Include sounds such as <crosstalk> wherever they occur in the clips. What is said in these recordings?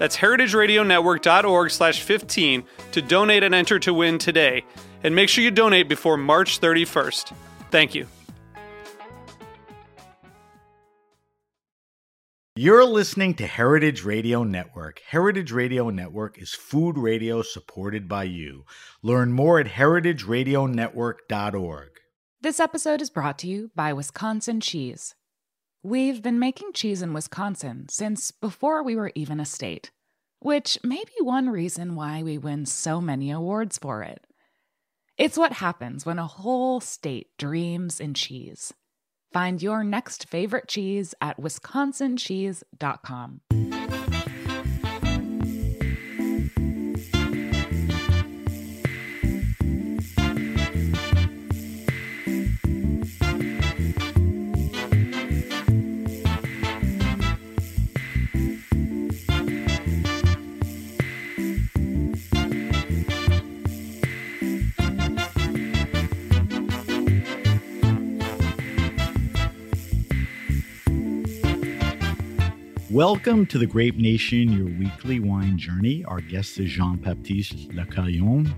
That's heritageradionetwork.org slash 15 to donate and enter to win today. And make sure you donate before March 31st. Thank you. You're listening to Heritage Radio Network. Heritage Radio Network is food radio supported by you. Learn more at heritageradionetwork.org. This episode is brought to you by Wisconsin Cheese. We've been making cheese in Wisconsin since before we were even a state, which may be one reason why we win so many awards for it. It's what happens when a whole state dreams in cheese. Find your next favorite cheese at wisconsincheese.com. Welcome to the Grape Nation, your weekly wine journey. Our guest is Jean Baptiste Lecaillon.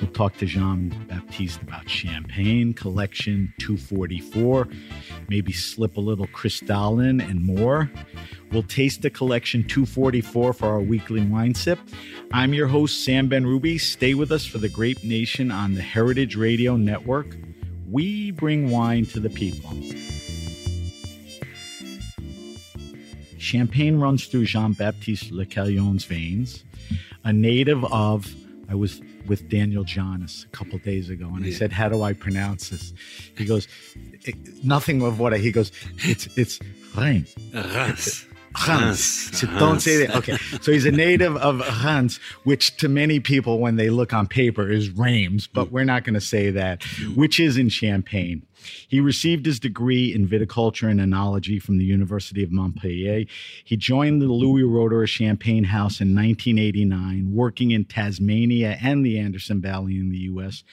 We'll talk to Jean Baptiste about Champagne Collection 244, maybe slip a little Cristal in and more. We'll taste the Collection 244 for our weekly wine sip. I'm your host, Sam Benrubi. Stay with us for the Grape Nation on the Heritage Radio Network. We bring wine to the people. Champagne runs through Jean Baptiste Lecaillon's veins. A native of, I was with Daniel Johnnes a couple days ago, and yeah. I said, "How do I pronounce this?" He goes, "Nothing of what I." He goes, "It's it's Reims." Reims. Reims. So don't say that. Okay. So he's a native of Reims, which to many people, when they look on paper, is Reims, but mm. we're not going to say that, mm. which is in Champagne. He received his degree in viticulture and enology from the University of Montpellier. He joined the Louis Roederer Champagne House in 1989, working in Tasmania and the Anderson Valley in the U.S.,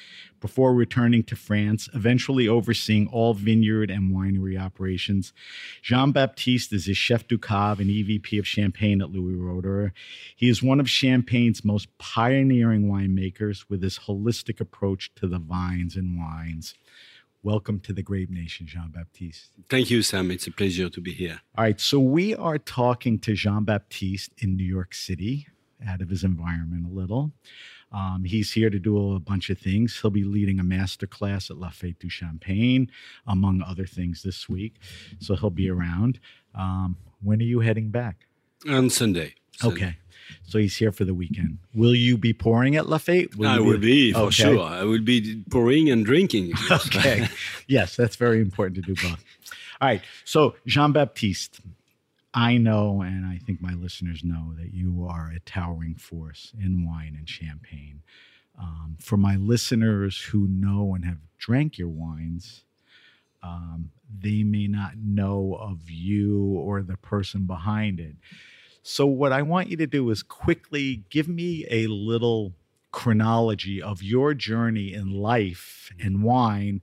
before returning to France, eventually overseeing all vineyard and winery operations. Jean Baptiste is a chef du cave and EVP of Champagne at Louis Roederer. He is one of Champagne's most pioneering winemakers with his holistic approach to the vines and wines. Welcome to the Grape Nation, Jean Baptiste. Thank you, Sam. It's a pleasure to be here. All right. So, we are talking to Jean Baptiste in New York City, out of his environment a little. Um, he's here to do a bunch of things. He'll be leading a master class at La Fête du Champagne, among other things, this week. So, he'll be around. Um, when are you heading back? On Sunday. Sunday. Okay. So he's here for the weekend. Will you be pouring at La Fête? Will I will be, for okay. sure. I will be pouring and drinking. <laughs> okay. yes, that's very important to do both. All right. So Jean Baptiste, I know, and I think my listeners know that you are a towering force in wine and champagne. Um, for my listeners who know and have drank your wines, um, they may not know of you or the person behind it. So, what I want you to do is quickly give me a little chronology of your journey in life and wine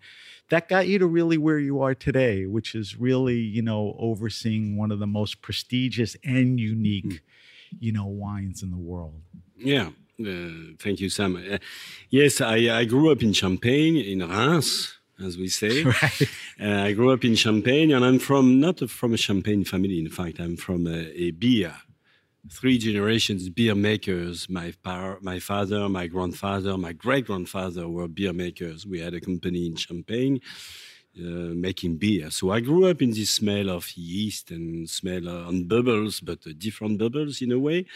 that got you to really where you are today, which is really, you know, overseeing one of the most prestigious and unique, mm. you know, wines in the world. Yeah. Uh, thank you, Sam. Uh, yes, I, I grew up in Champagne, in Reims as we say. <laughs> Right. Uh, I grew up in Champagne, and I'm from not from a Champagne family. In fact, I'm from a, a beer three generations beer makers. My par- my father, my grandfather, my great grandfather were beer makers. We had a company in Champagne. Uh, making beer. So I grew up in this smell of yeast and smell uh, on bubbles, but uh, different bubbles in a way.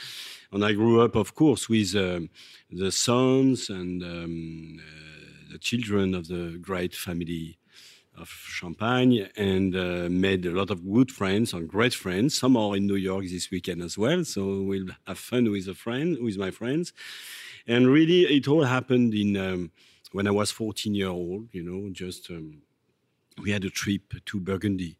And I grew up, of course, with um, the sons and um, uh, the children of the great family of Champagne and uh, made a lot of good friends and great friends. Some are in New York this weekend as well, so we'll have fun with a friend, with my friends. And really, it all happened in um, when I was 14 year old. You know, just um, we had a trip to Burgundy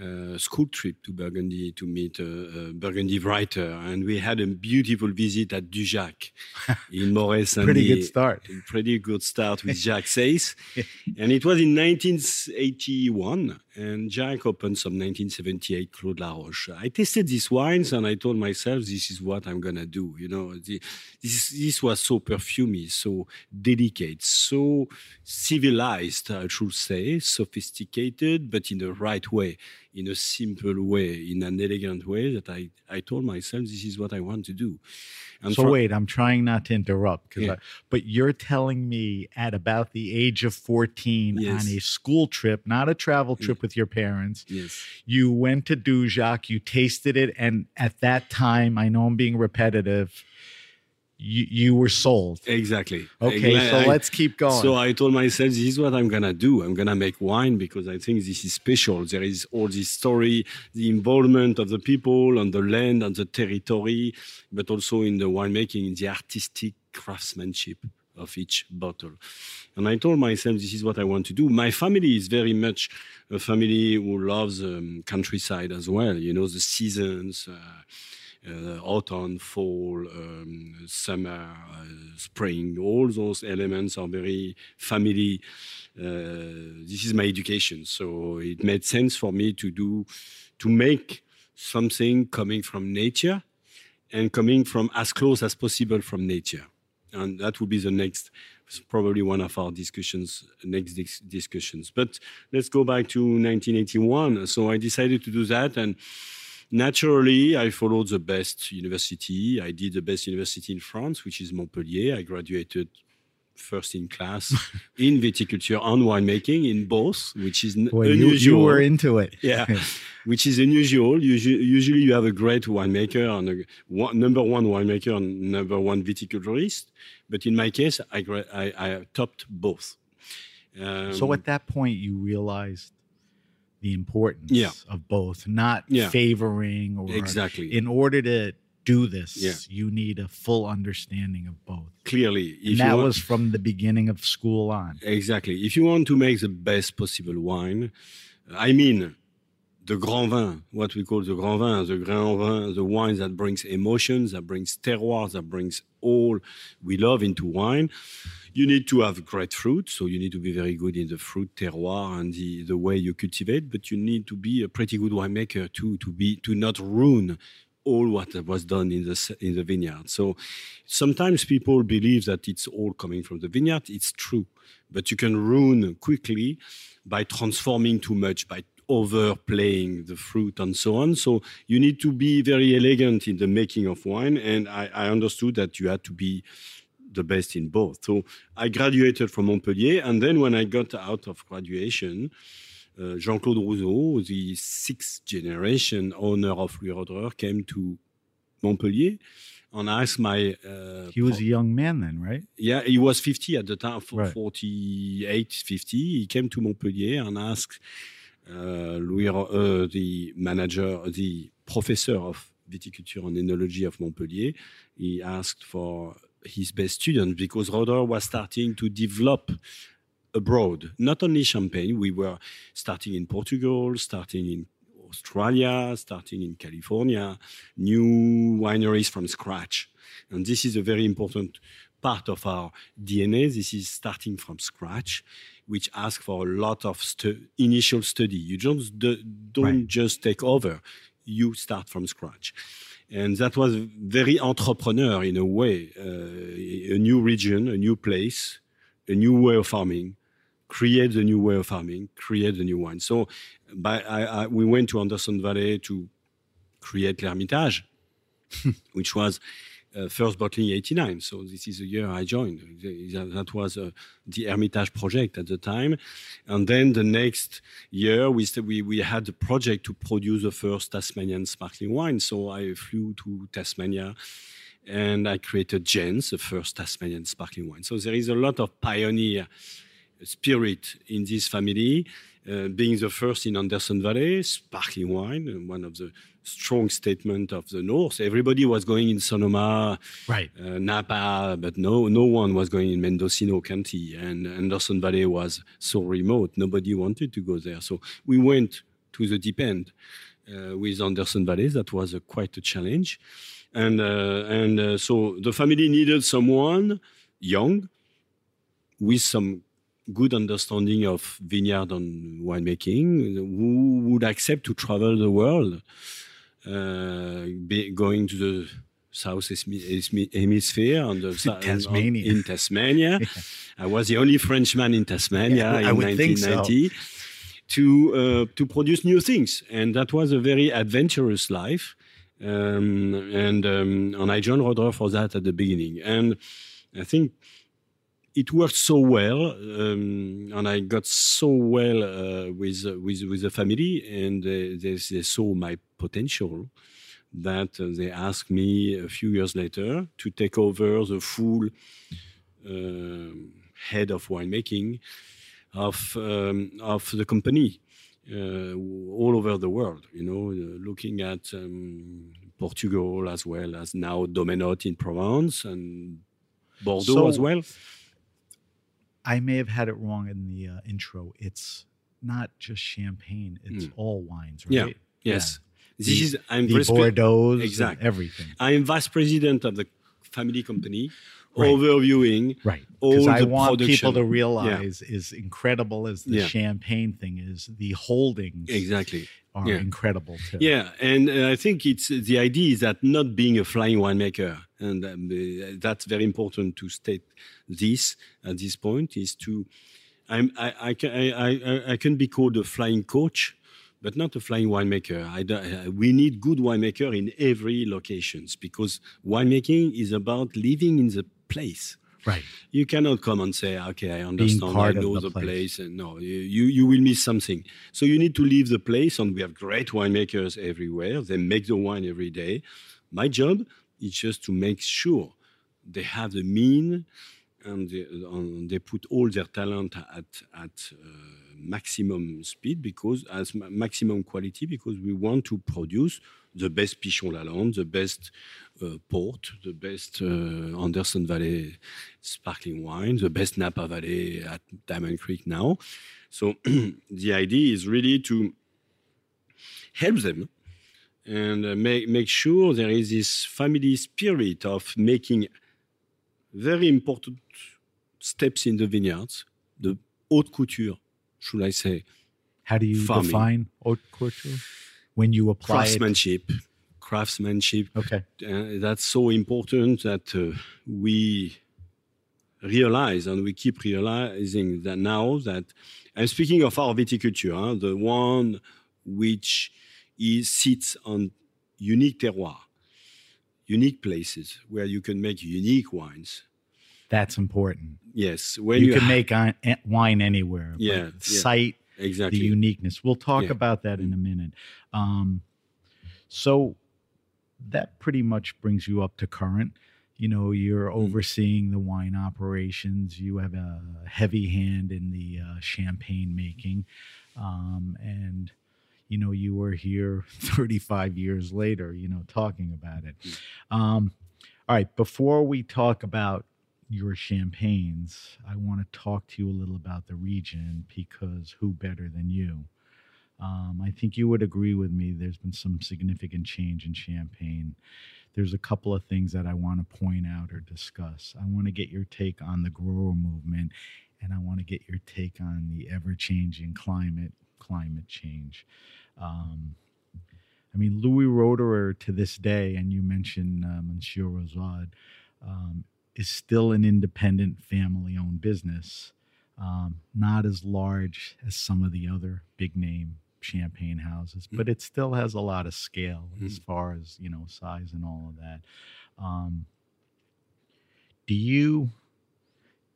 uh, school trip to Burgundy to meet a, a, Burgundy writer, and we had a beautiful visit at Dujac <laughs> in Morey Pretty good start. Pretty good start with <laughs> Jacques Seysses, <laughs> and it was in 1981, and Jacques opened some 1978 Clos de la Roche. I tasted these wines, and I told myself, this is what I'm gonna do. You know, the, this this was so perfumy, so delicate, so civilized, I should say, sophisticated, but in the right way in a simple way, in an elegant way that I, I told myself this is what I want to do. And so wait, I'm trying not to interrupt, yeah. I, but you're telling me at about the age of 14 yes. on a school trip, not a travel mm. trip yeah. with your parents, yes. you went to Dujac, you tasted it, and at that time, I know I'm being repetitive you, you were sold. Exactly. Okay, I, so I, let's keep going. So I told myself, this is what I'm gonna do. I'm gonna make wine because I think this is special. There is all this story, the involvement of the people on the land, on the territory, but also in the winemaking, in the artistic craftsmanship of each bottle. And I told myself, this is what I want to do. My family is very much a family who loves um, countryside as well. You know, the seasons. Uh, uh, autumn, fall, um, summer, uh, spring, all those elements are very family. Uh, this is my education, so it made sense for me to do, to make something coming from nature and coming from as close as possible from nature. And that will be the next, probably one of our discussions, next dis discussions. But let's go back to 1981. So I decided to do that and Naturally, I followed the best university. I did the best university in France, which is Montpellier. I graduated first in class <laughs> in viticulture and winemaking in both, which is Boy, unusual. You, you, were into it. <laughs> Yeah, <laughs> which is unusual. Usually, usually you have a great winemaker and a one, number one winemaker and number one viticulturist. But in my case, I, I, I topped both. Um, so at that point, you realized the importance yeah. of both, not yeah. favoring or exactly. In order to do this, yeah. you need a full understanding of both. Clearly, and that want, was from the beginning of school on. Exactly. If you want to make the best possible wine, I mean, the grand vin, what we call the grand vin, the grand vin, the wine that brings emotions, that brings terroir, that brings all we love into wine you need to have great fruit, so you need to be very good in the fruit terroir and the, the way you cultivate, but you need to be a pretty good winemaker too, to be to not ruin all what was done in the in the vineyard. So sometimes people believe that it's all coming from the vineyard. It's true, but you can ruin quickly by transforming too much, by overplaying the fruit and so on. So you need to be very elegant in the making of wine. And I, I understood that you had to be the best in both. So I graduated from Montpellier, and then when I got out of graduation, uh, Jean-Claude Rouzaud, the sixth generation owner of Louis Roederer, came to Montpellier and asked my. Uh, he was a young man then, right? Yeah, he was 50 at the time, right. 48, 50. He came to Montpellier and asked uh, Louis, uh, the manager, the professor of viticulture and enology of Montpellier. He asked for his best students because Roederer was starting to develop abroad, not only Champagne. We were starting in Portugal, starting in Australia, starting in California, new wineries from scratch. And this is a very important part of our DNA. This is starting from scratch, which asks for a lot of stu initial study. You just don't right. just take over. You start from scratch and that was very entrepreneur in a way uh, a new region a new place a new way of farming create the new way of farming create the new wine. So by, I, I, we went to anderson valley to create l'ermitage <laughs> which was uh, first bottling 89. So this is the year I joined. That was uh, the Ermitage project at the time. And then the next year, we, we, we had the project to produce the first Tasmanian sparkling wine. So I flew to Tasmania and I created Jansz, the first Tasmanian sparkling wine. So there is a lot of pioneer spirit in this family. Uh, being the first in Anderson Valley, sparkling wine, one of the strong statement of the North. Everybody was going in Sonoma, right, uh, Napa, but no, no one was going in Mendocino County, and Anderson Valley was so remote. Nobody wanted to go there, so we went to the deep end uh, with Anderson Valley. That was a, quite a challenge, and uh, and uh, so the family needed someone young with some good understanding of vineyard and winemaking who would accept to travel the world be, going to the south hemisphere on the Tasmania. in Tasmania. <laughs> yeah. I was the only Frenchman in Tasmania yeah, in 1990 so. to uh, to produce new things, and that was a very adventurous life. Um, and um, and I joined Roederer for that at the beginning, and I think it worked so well, um, and I got so well uh, with with with the family, and they, they, they saw my potential that uh, they asked me a few years later to take over the full uh, head of winemaking of um, of the company uh, all over the world. You know, uh, looking at um, Portugal as well as now Domaines Ott in Provence and Bordeaux so, as well. I may have had it wrong in the uh, intro. It's not just champagne; it's mm. all wines, right? Yeah. Yes. Yeah. This the, is I'm the Bordeaux, exactly everything. I am vice president of the family company, right. overviewing right. all I the want production. people to realize, yeah. as incredible as the yeah. champagne thing is, the holdings exactly are yeah. incredible too. Yeah, and uh, I think it's the idea is that not being a flying winemaker, and um, that's very important to state this at this point is to. I'm, I, I, can, I, I can be called a flying coach, but not a flying winemaker. I, uh, we need good winemaker in every locations because winemaking is about living in the place. Right. You cannot come and say, okay, I understand, I know the, the place. place. And no, you, you will miss something. So you need to leave the place, and we have great winemakers everywhere. They make the wine every day. My job is just to make sure they have the mean and they, um, they put all their talent at, at uh, maximum speed because as maximum quality because we want to produce the best Pichon Lalande, the best uh, port, the best uh, Anderson Valley sparkling wine, the best Napa Valley at Diamond Creek now. So <clears throat> the idea is really to help them and uh, make, make sure there is this family spirit of making very important steps in the vineyards, the haute couture, should I say. How do you farming. define haute couture? When you apply craftsmanship, it? craftsmanship. Okay, uh, that's so important that uh, we realize and we keep realizing that now that I'm speaking of our viticulture, huh, the one which is sits on unique terroir, unique places where you can make unique wines. That's important. Yes, when you, you can make wine anywhere. Yeah, site yeah, exactly the uniqueness. We'll talk yeah. about that in a minute. Um, so that pretty much brings you up to current. You know, you're mm. overseeing the wine operations. You have a heavy hand in the uh, champagne making, um, and you know you were here <laughs> 35 years later. You know, talking about it. Mm. Um, all right, before we talk about your champagnes, I want to talk to you a little about the region because who better than you? Um, I think you would agree with me. There's been some significant change in Champagne. There's a couple of things that I want to point out or discuss. I want to get your take on the grower movement, and I want to get your take on the ever-changing climate, climate change. Um, I mean, Louis Roederer to this day, and you mentioned uh, Monsieur Rouzaud, um, is still an independent family owned business, um, not as large as some of the other big name champagne houses, but it still has a lot of scale as far as you know size and all of that. Um, do you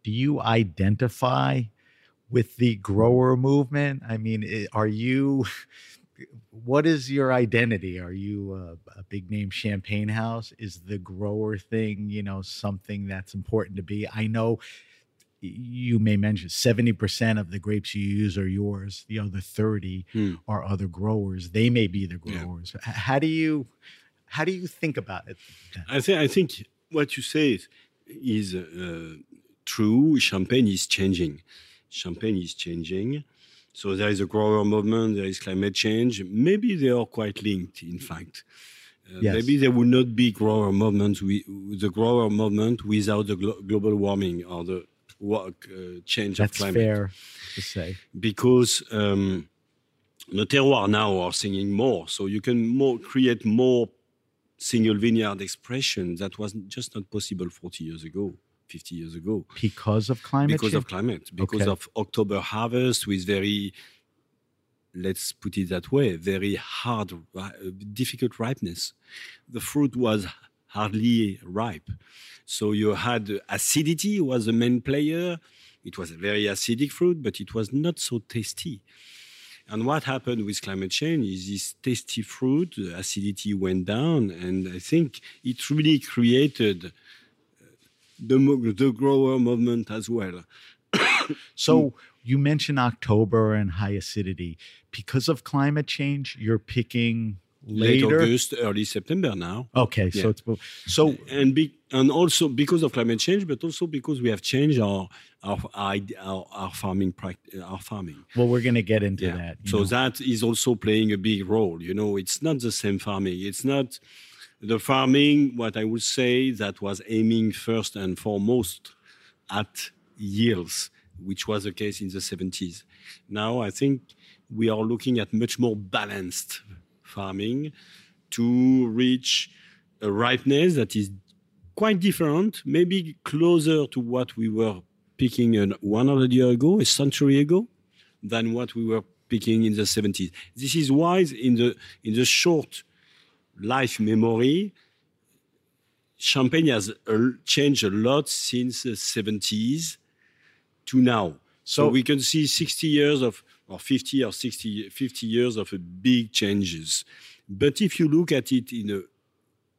do you identify with the grower movement? I mean, are you? <laughs> What is your identity? Are you a, a big name champagne house? Is the grower thing, you know, something that's important to be? I know you may mention 70% of the grapes you use are yours the other 30 Hmm. are other growers they may be the growers H- how do you how do you think about it I think I think what you say is, is uh, true. Champagne is changing. Champagne is changing. So there is a grower movement. There is climate change. Maybe they are quite linked. In fact, uh, Yes. maybe there would not be grower movement. We, the grower movement without the glo- global warming or the wa- uh, change that's of climate fair to say because um, the terroir now are singing more, so you can more create more single vineyard expression that was just not possible 40 years ago, 50 years ago, because of climate because change of climate, because Okay. of October harvest with very, let's put it that way, very hard, difficult ripeness. The fruit was hardly ripe, so you had acidity was the main player. It was a very acidic fruit, but it was not so tasty. And what happened with climate change is this tasty fruit, the acidity went down, and I think it really created uh, the, the grower movement as well. <coughs> so you mentioned october and high acidity because of climate change you're picking later? Late August, early September now. okay so it's so and be, and also because of climate change, but also because we have changed our our our, our, farming prac- our farming. well we're going to get into Yeah. that So know. that is also playing a big role. You know, it's not the same farming. It's not the farming. What I would say that was aiming first and foremost at yields, which was the case in the 70s. Now I think we are looking at much more balanced farming to reach a ripeness that is quite different, maybe closer to what we were picking 100 year ago, a century ago, than what we were picking in the 70s. This is why in the in the short life memory, champagne has uh, changed a lot since the 70s to now. So, So- we can see 60 years of, or 50 or 60, 50 years of a big changes. But if you look at it in a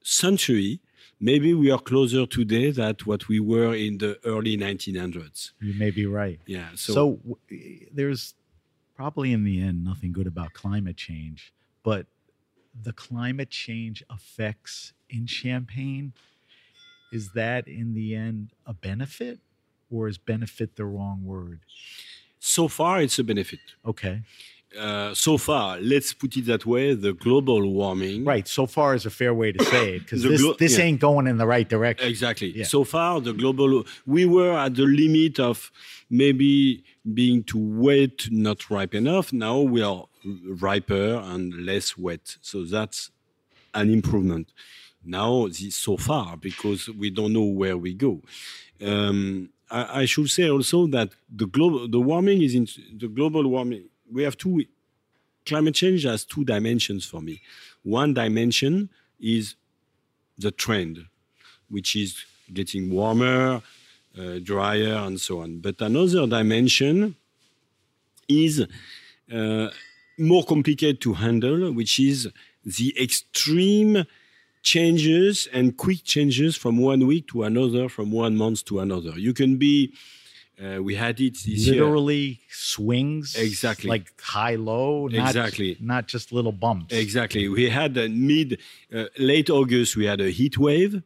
century, maybe we are closer today than what we were in the early 1900s. you may be right Yeah. So, So, w- there's probably in the end nothing good about climate change, but the climate change effects in Champagne is that in the end a benefit or is benefit the wrong word? so far, it's a benefit. Okay. Uh, so far, let's put it that way, the global warming. Right. So far is a fair way to <coughs> say it because this, glo- this yeah. ain't going in the right direction. Exactly. Yeah. So far, the global, we were at the limit of maybe being too wet, not ripe enough. Now we are riper and less wet. So that's an improvement. Now, so far, because we don't know where we go. Um, I, I should say also that the global, the warming is in the global warming. We have two. Climate change has two dimensions for me. One dimension is the trend, which is getting warmer, uh, drier, and so on. But another dimension is uh, more complicated to handle, which is the extreme changes and quick changes from one week to another, from one month to another. You can be, uh, we had it this year. Literally swings. Exactly. Like high low. Not, Exactly. Not just little bumps. Exactly. We had a mid, uh, late August, we had a heat wave.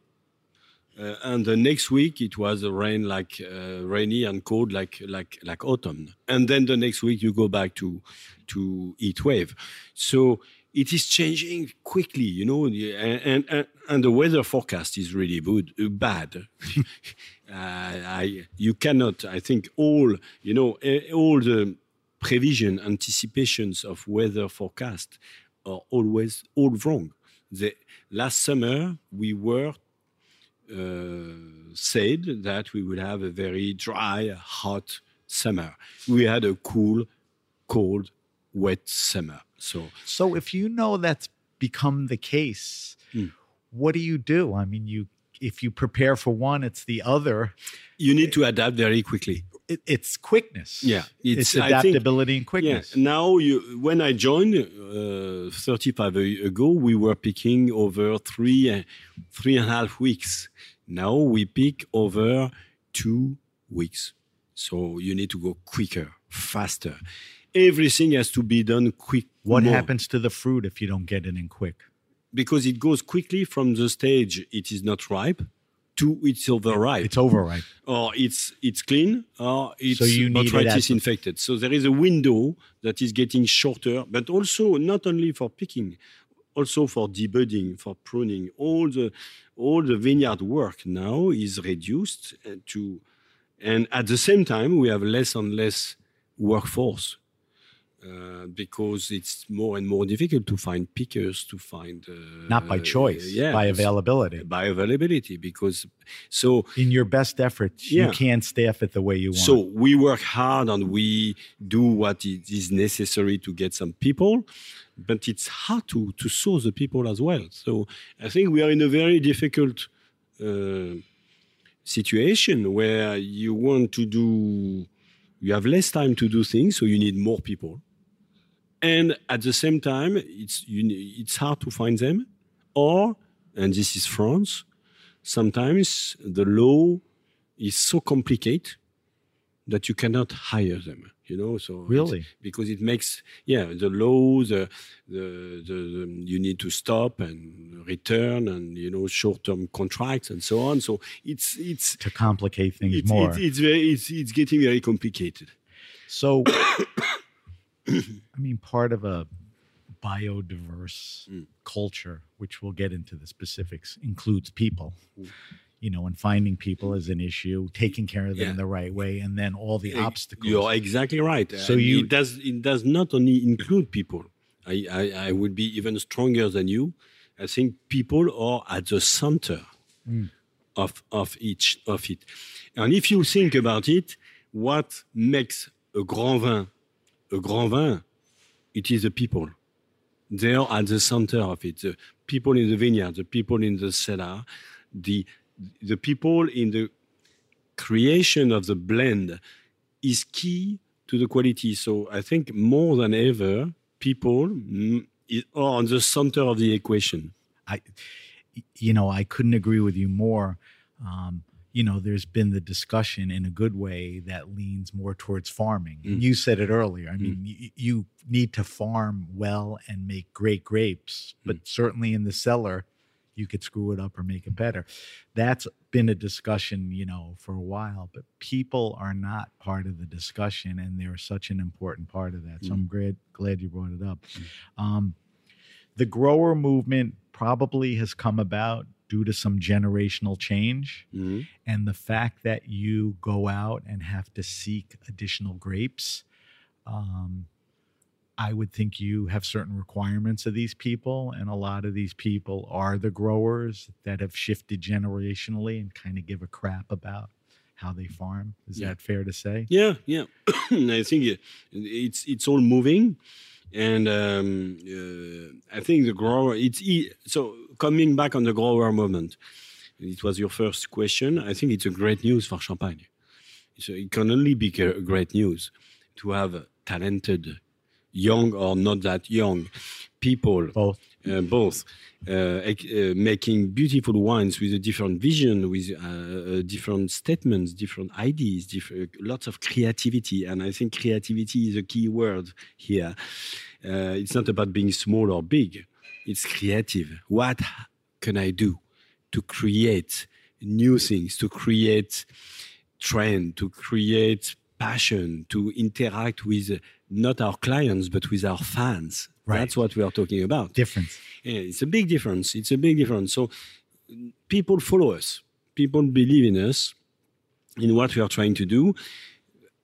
Uh, and the next week it was rain like uh, rainy and cold like like like autumn. And then the next week you go back to to heat wave. So it is changing quickly you know and and, and the weather forecast is really good uh, bad. <laughs> Uh, I, you cannot i think all you know all the prevision anticipations of weather forecast are always all wrong. The last summer we were said that we would have a very dry, hot summer. We had a cool, cold wet summer. So, So if you know that's become the case, Hmm. what do you do? I mean, you if you prepare for one, it's the other. you need to adapt very quickly. It, it's quickness. Yeah, it's, it's- I think- adaptability and Yeah. quickness. Now, you, when I joined uh, 35 ago, we were picking over three, uh, three and a half weeks. Now we pick over two weeks. So you need to go quicker, faster. Everything has to be done quick. What more. happens to the fruit if you don't get it in quick? Because it goes quickly from the stage it is not ripe to it's overripe. It's overripe. or it's it's clean or it's So you need it botrytis at the- infected. So there is a window that is getting shorter, but also not only for picking, also for debudding, for pruning. All the all the vineyard work now is reduced uh, to, and at the same time we have less and less workforce. Uh, because it's more and more difficult to find pickers, to find uh, Not by choice, yeah, by availability. by availability. Because so In your best efforts, Yeah. you can't staff it the way you want. so we work hard and we do what is necessary to get some people, but it's hard to, to source the people as well. So I think we are in a very difficult uh, situation where you want to do, you have less time to do things, so you need more people. And at the same time, it's, you, it's hard to find them. Or, and this is France, sometimes the law is so complicated that you cannot hire them you know so Really? because it makes yeah the law the, the, the, the you need to stop and return and you know short-term contracts and so on so it's it's to complicate things it's, more. it's, it's very it's, it's getting very complicated So, <clears throat> I mean, part of a biodiverse Mm. culture, which we'll get into the specifics, includes people. Mm. You know, and finding people is an issue, taking care of them Yeah. the right way, and then all the obstacles. You're exactly right. So And you- it does it does not only include people. I, I, I would be even stronger than you. I think people are at the center Mm. of of each of it. And if you think about it, what makes a grand vin a grand vin? It is the people. They are at the center of it. The people in the vineyard, the people in the cellar, the the people in the creation of the blend is key to the quality. So I think more than ever, people are on the center of the equation. I, you know, I couldn't agree with you more. Um, you know, there's been the discussion in a good way that leans more towards farming. Mm. you said it earlier. I mean, y- you need to farm well and make great grapes, but certainly in the cellar, you could screw it up or make it better. That's been a discussion, you know, for a while, but people are not part of the discussion, and they're such an important part of that. So I'm glad glad you brought it up. Um, the grower movement probably has come about due to some generational change Mhm. and the fact that you go out and have to seek additional grapes um, i would think you have certain requirements of these people and a lot of these people are the growers that have shifted generationally and kind of give a crap about how they farm is Yeah. that fair to say Yeah, yeah. <clears throat> I think it's it's all moving, and um, uh, I think the grower. It's e- so coming back on the grower movement. It was your first question. I think it's a great news for Champagne. So it can only be great news to have talented, young or not that young, people both uh, both uh, uh, making beautiful wines with a different vision, with uh, uh, different statements, different ideas, different, lots of creativity. And I think creativity is a key word here. Uh, it's not about being small or big, it's creative. What can I do to create new things, to create trend, to create passion, to interact with not our clients, but with our fans? Right. That's what we are talking about. difference Yeah, it's a big difference. It's a big difference. So people follow us. People believe in us, in what we are trying to do.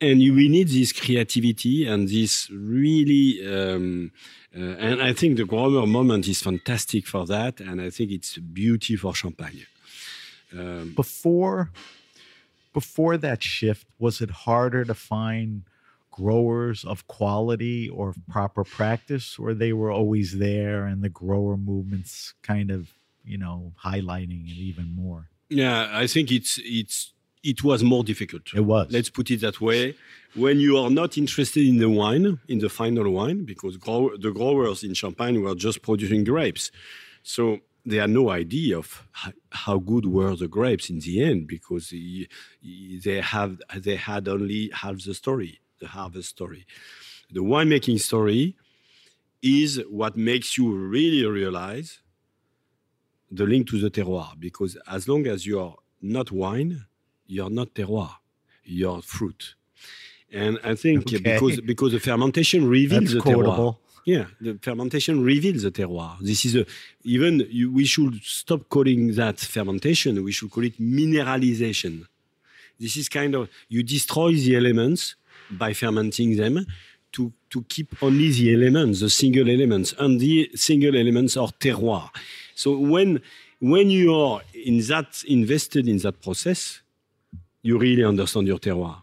And you- we need this creativity and this really, um, uh, and I think the grower moment is fantastic for that. And I think it's beauty for Champagne. Um, before before that shift was it harder to find growers of quality or proper practice, or they were always there and the grower movements kind of, you know, highlighting it even more? Yeah, I think it's it's it was more difficult. It was. Let's put it that way. When you are not interested in the wine, in the final wine, because grow, the growers in Champagne were just producing grapes, so they had no idea of how good were the grapes in the end because they have they had only half the story the harvest story. The winemaking story is what makes you really realize the link to the terroir. Because as long as you're not wine, you're not terroir, you're fruit. And I think <laughs> okay. because because the fermentation reveals That's the quotable. terroir. Yeah, the fermentation reveals the terroir. This is a even you, we should stop calling that fermentation. We should call it mineralization. This is kind of you destroy the elements by fermenting them to, to keep only the elements, the single elements, and the single elements are terroir. So when when you are in that invested in that process, you really understand your terroir.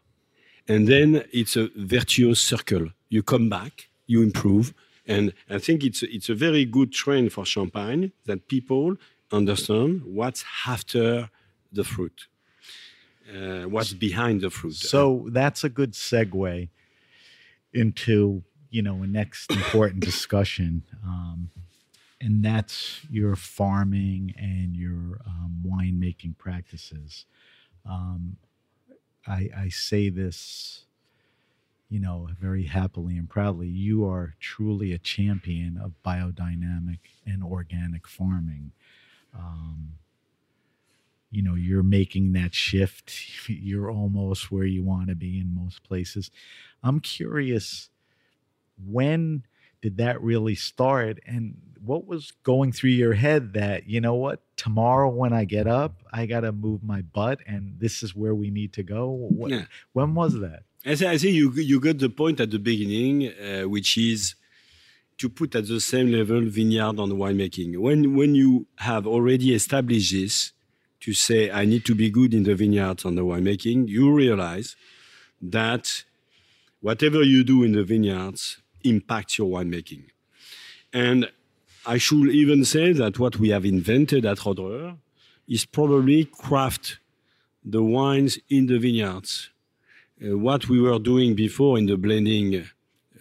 And then it's a virtuous circle. You come back, you improve. And I think it's, it's a very good trend for Champagne that people understand what's after the fruit uh, what's behind the fruit. So that's a good segue into you know a next important discussion, um, and that's your farming and your um, winemaking practices. Um, I, I say this, you know, very happily and proudly. You are truly a champion of biodynamic and organic farming. Um, you know you're making that shift <laughs> you're almost where you want to be in most places i'm curious when did that really start and what was going through your head that you know what tomorrow when i get up i got to move my butt and this is where we need to go what, yeah. when was that I say you you got the point at the beginning, uh, which is to put at the same level vineyard and winemaking. When when you have already established this, to say, I need to be good in the vineyards and the winemaking, you realize that whatever you do in the vineyards impacts your winemaking. And I should even say that what we have invented at Roederer is probably craft the wines in the vineyards. Uh, what we were doing before in the blending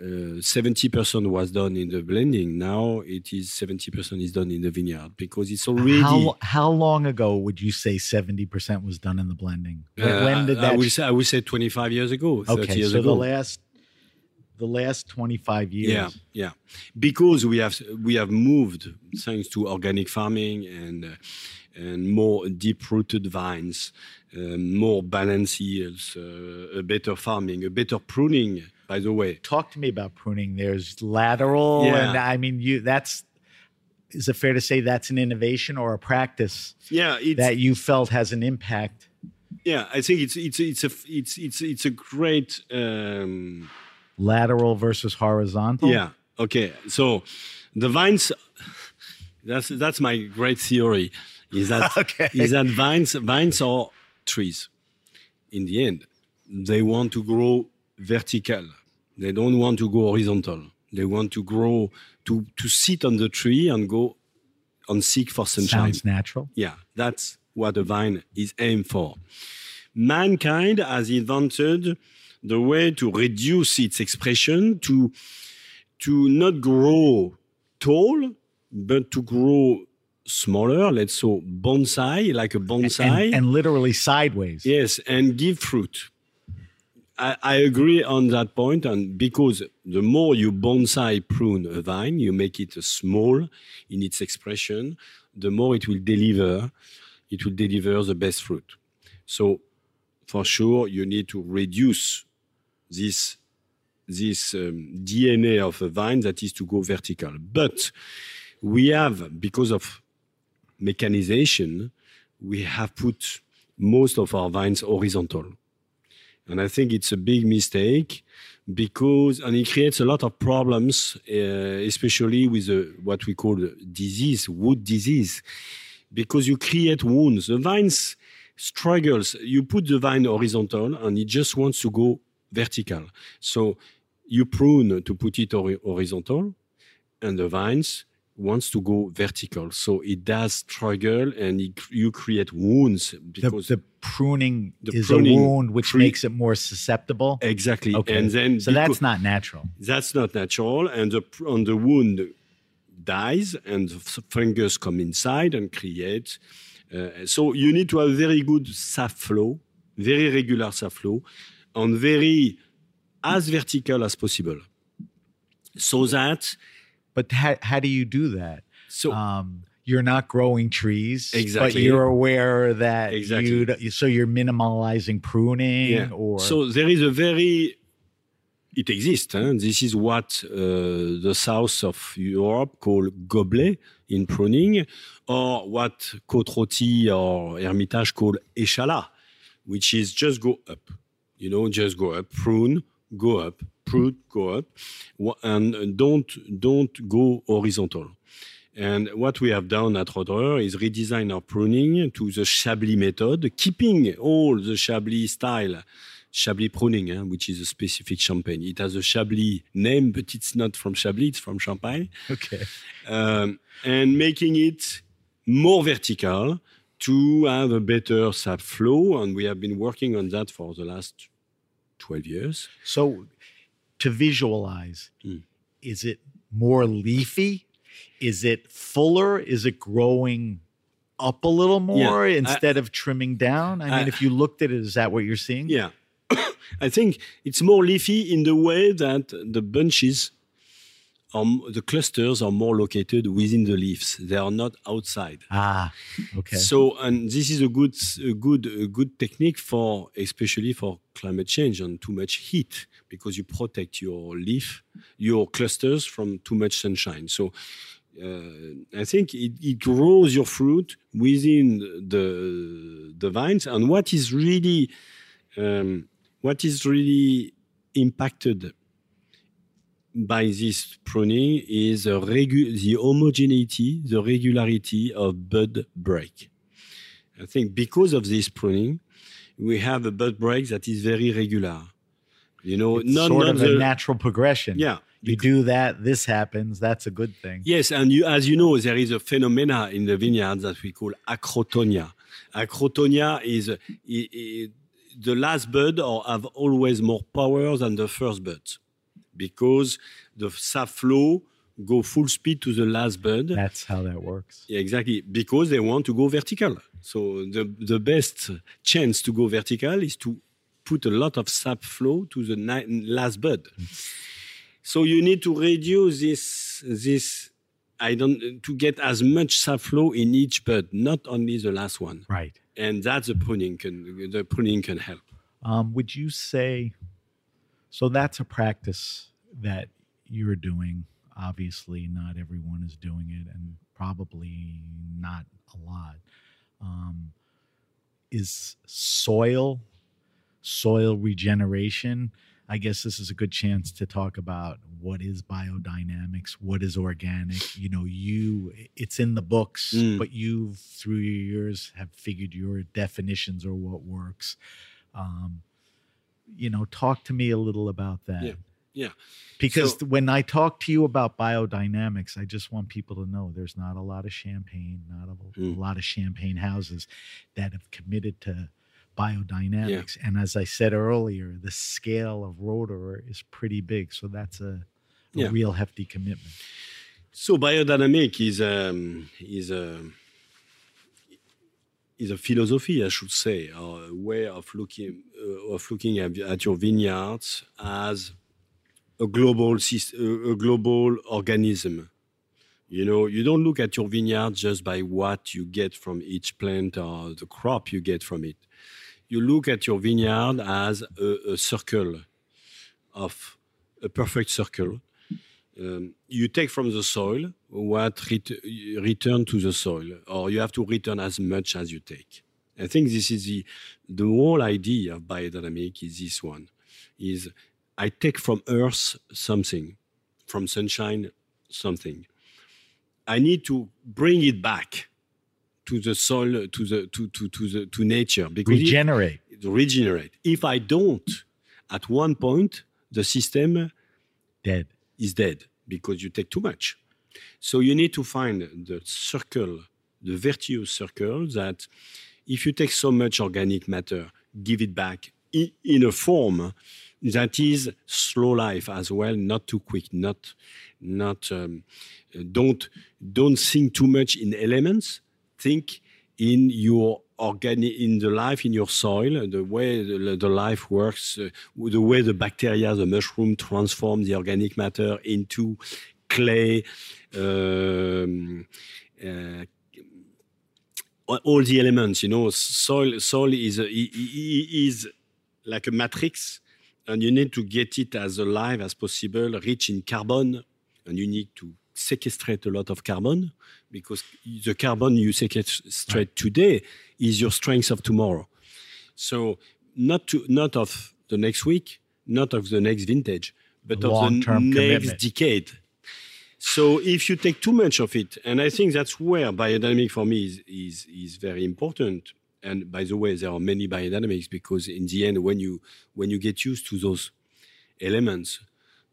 70% uh, was done in the blending. Now it is 70% is done in the vineyard because it's already. How, how long ago would you say 70% was done in the blending? Uh, when did that? I would, say, I would say 25 years ago. Okay, years so ago. the last the last 25 years. Yeah, yeah. Because we have we have moved thanks to organic farming and uh, and more deep rooted vines, uh, more balanced yields, uh, a better farming, a better pruning by the way. Talk to me about pruning. There's lateral, yeah. and I mean, you that's is it fair to say that's an innovation or a practice? Yeah, that you felt has an impact. Yeah, I think it's it's it's a it's it's it's a great um, lateral versus horizontal. Yeah. Okay. So the vines. That's that's my great theory. Is that <laughs> okay. is that vines vines are trees. In the end, they want to grow vertical. They don't want to go horizontal. They want to grow to to sit on the tree and go and seek for sunshine. Sounds natural. Yeah, that's what a vine is aimed for. Mankind has invented the way to reduce its expression to to not grow tall, but to grow smaller, let's say bonsai, like a bonsai. And, and, literally sideways. Yes, and give fruit. I, I, agree on that point, and because the more you bonsai prune a vine, you make it small in its expression, the more it will deliver. It will deliver the best fruit. So, for sure, you need to reduce this this um, DNA of a vine that is to go vertical. But we have, because of mechanization, we have put most of our vines horizontal. And I think it's a big mistake because, and it creates a lot of problems, uh, especially with uh, what we call disease, wood disease, because you create wounds. The vines struggles. You put the vine horizontal and it just wants to go vertical. So you prune to put it hori- horizontal, and the vines wants to go vertical. So it does struggle, and it, you create wounds because the pruning The is pruning a wound, which cre- makes it more susceptible. exactly. Okay. And then so that's not natural. that's not natural, and the on the wound dies, and the fungus come inside and create. Uh, so you need to have very good sap flow, very regular sap flow, and very as vertical as possible, so that But how, how do you do that? so um, you're not growing trees, but Exactly. you're aware that Exactly. you so you're minimalizing pruning Yeah. or So there is a very it exists. Huh? This is what uh, the south of Europe call gobelet in pruning, or what Côte-Rôtie or Hermitage call échalas, which is just go up. You know, just go up, prune, go up, prune, go up, and don't don't go horizontal. And what we have done at Roederer is redesign our pruning to the Chablis method, keeping all the Chablis style, Chablis pruning, eh, which is a specific champagne. It has a Chablis name, but it's not from Chablis, it's from Champagne. okay. Um, and making it more vertical to have a better sap flow. And we have been working on that for the last 12 years. So to visualize, Mm. is it more leafy? Is it fuller? Is it growing up a little more I- instead of trimming down? I mean, if you looked at it, is that what you're seeing? Yeah. <coughs> I think it's more leafy in the way that the bunches, are, the clusters are more located within the leaves. They are not outside. Ah, okay. So, and this is a good, a good, a good technique for, especially for climate change and too much heat, because you protect your leaf, your clusters from too much sunshine. So, uh, I think it, it grows your fruit within the the vines. And what is really, um, what is really impacted by this pruning is the, regu- the homogeneity, the regularity of bud break. I think because of this pruning, we have a bud break that is very regular. You know, It's not, sort not of the, a natural progression. yeah. You do that, this happens. That's a good thing. Yes, and you, as you know, there is a phenomena in the vineyards that we call acrotonia. Acrotonia is the last bud or have always more power than the first bud because the sap flow go full speed to the last bud. That's how that works. Yeah, exactly, because they want to go vertical. So the, the best chance to go vertical is to put a lot of sap flow to the last bud. So you need to reduce this this I don't to get as much sap flow in each bud, not only the last one. Right. And that's the pruning can the pruning can help. Um, would you say so? That's a practice that you're doing. Obviously, not everyone is doing it, and probably not a lot. Um, is soil, soil regeneration? I guess this is a good chance to talk about what is biodynamics, what is organic. You know, you it's in the books, Mm. but you through your years have figured your definitions or what works. Um, you know, talk to me a little about that. Yeah. Yeah. Because So- when I talk to you about biodynamics, I just want people to know there's not a lot of champagne, not a, Mm. a lot of champagne houses that have committed to biodynamics. And as I said earlier, the scale of Roederer is pretty big. So that's a, a Yeah. real hefty commitment. So biodynamic is um, is a is a philosophy, I should say, or a way of looking uh, of looking at, at your vineyards as a global sys- a, a global organism. You know, you don't look at your vineyard just by what you get from each plant or the crop you get from it. You look at your vineyard as a, a circle of a perfect circle um, you take from the soil what ret- return to the soil, or you have to return as much as you take. I think this is the the whole idea of biodynamic is this one: is I take from earth something, from sunshine something. I need to bring it back to the soil, to the to to to the to nature because Regenerate. regenerate. If I don't, at one point the system Dead. is dead because you take too much. So you need to find the circle, the virtuous circle that if you take so much organic matter, give it back in a form that is slow life as well, not too quick, not not um, don't don't think too much in elements. Think in your organic in the life in your soil, the way the, the life works, uh, the way the bacteria, the mushroom transform the organic matter into clay. Um, uh, all- the elements, you know, soil soil is a, is like a matrix, and you need to get it as alive as possible, rich in carbon, and you need to sequestrate a lot of carbon because the carbon you sequestrate today is your strength of tomorrow. So not to not of the next week, not of the next vintage, but of the next commitment. decade. So if you take too much of it, and I think that's where biodynamic for me is, is, is very important. And by the way, there are many biodynamics because in the end, when you when you get used to those elements,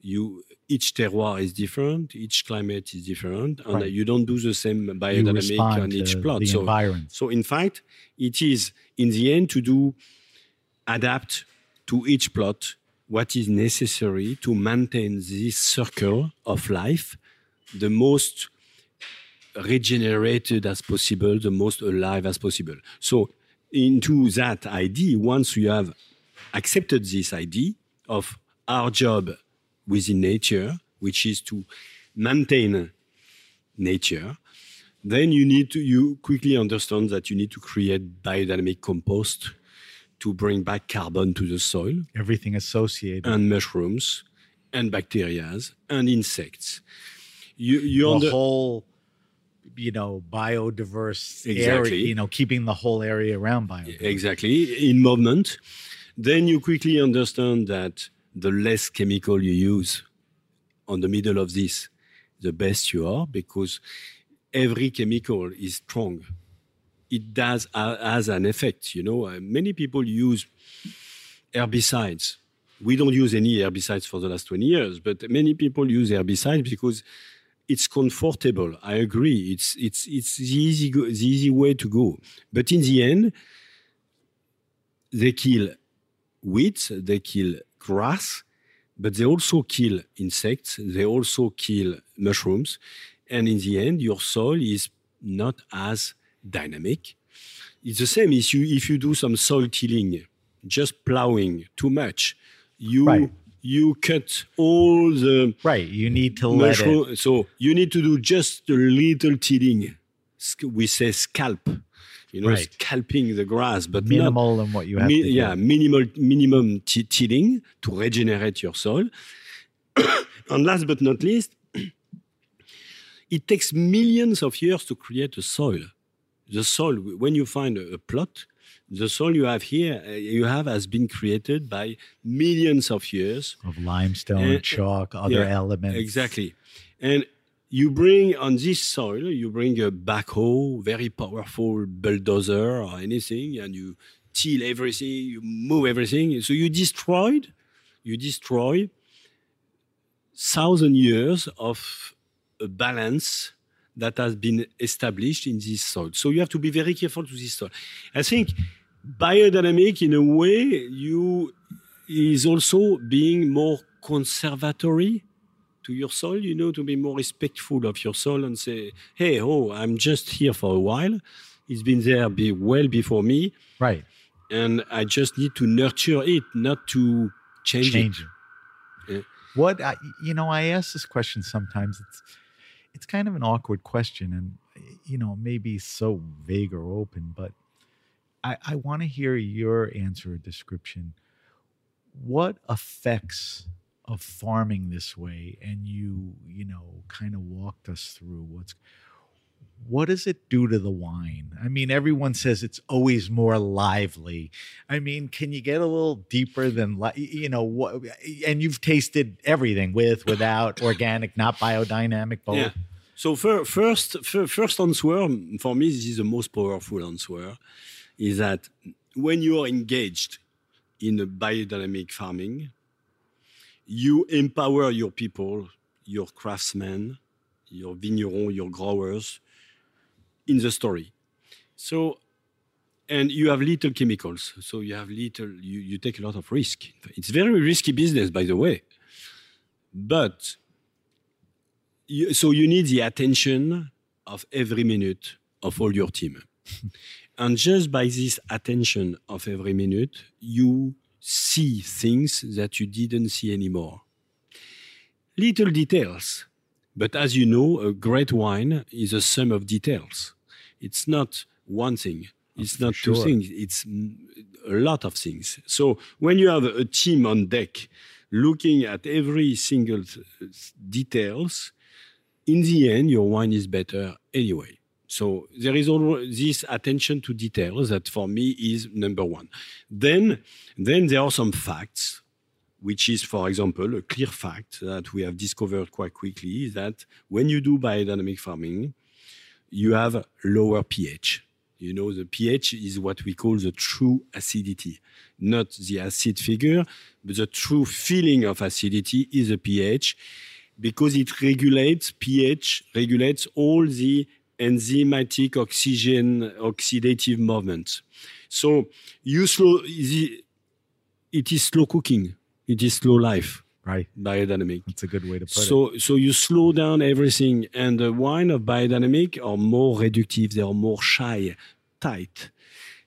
you each terroir is different, each climate is different, and Right. you don't do the same biodynamic on each plot. so, environment. so in fact, it is in the end to do adapt to each plot what is necessary to maintain this circle of life the most regenerated as possible, the most alive as possible. So into that idea, once you have accepted this idea of our job within nature, which is to maintain nature, then you need to you quickly understand that you need to create biodynamic compost to bring back carbon to the soil Everything associated. and mushrooms and bacteria and insects. You you the under, whole, you know, biodiverse Exactly. area, you know, keeping the whole area around biodiverse. exactly in movement. Then you quickly understand that the less chemical you use on the middle of this, the best you are because every chemical is strong. It does uh, has an effect. You know, Uh, many people use herbicides. We don't use any herbicides for the last 20 years, but many people use herbicides because it's comfortable. I agree. It's it's it's the easy go, the easy way to go. But in the end, they kill weeds, they kill grass, but they also kill insects. They also kill mushrooms, and in the end, your soil is not as dynamic. It's the same if you if you do some soil tilling, just plowing too much, you Right. You cut all the Right. You need to let it. So you need to do just a little tilling. We say scalp, you know, Right. scalping the grass, but minimal in what you have Mi- yeah, minimal minimum t- tilling to regenerate your soil. <coughs> and last but not least, <coughs> it takes millions of years to create a soil. The soil, when you find a plot, the soil you have here, uh, you have has been created by millions of years. Of limestone, Uh, chalk, other yeah, elements. Exactly. And you bring on this soil, you bring a backhoe, very powerful bulldozer or anything, and you till everything, you move everything. So you destroyed, you destroy thousand years of a balance that has been established in this soil. So you have to be very careful to this soil. I think biodynamic, in a way, you is also being more conservatory to your soil, you know, to be more respectful of your soil and say, hey, oh, I'm just here for a while. It's been there be well before me, Right. and I just need to nurture it, not to change, Change it. it. Yeah. What I, you know, I ask this question sometimes. It's it's kind of an awkward question, and you know, maybe so vague or open, but I, I want to hear your answer or description. What effects of farming this way, and you, you know, kind of walked us through what's what does it do to the wine? I mean, everyone says it's always more lively. I mean, can you get a little deeper than you know what? And you've tasted everything with, without, organic, not biodynamic, both. Yeah. So fir- first, fir- first answer for me, this is the most powerful answer, is that when you are engaged in a biodynamic farming. You empower your people, your craftsmen, your vignerons, your growers in the story. So, and you have little chemicals. So you have little, you, you take a lot of risk. It's very risky business, by the way. But you, so you need the attention of every minute of all your team. <laughs> and just by this attention of every minute, you see things that you didn't see anymore. Little details. But as you know, a great wine is a sum of details. It's not one thing. Oh, it's not sure. two things. It's a lot of things. So when you have a team on deck looking at every single details, in the end, your wine is better anyway. So there is always this attention to details that for me is number one. Then, then there are some facts, which is, for example, a clear fact that we have discovered quite quickly that when you do biodynamic farming, you have lower pH. You know, the pH is what we call the true acidity, not the acid figure, but the true feeling of acidity is the pH because it regulates pH, regulates all the enzymatic oxygen oxidative movement. So you slow it is slow cooking. It is slow life. Right. Biodynamic. That's a good way to put so, it. So you slow down everything. And the wine of biodynamic are more reductive. They are more shy, tight.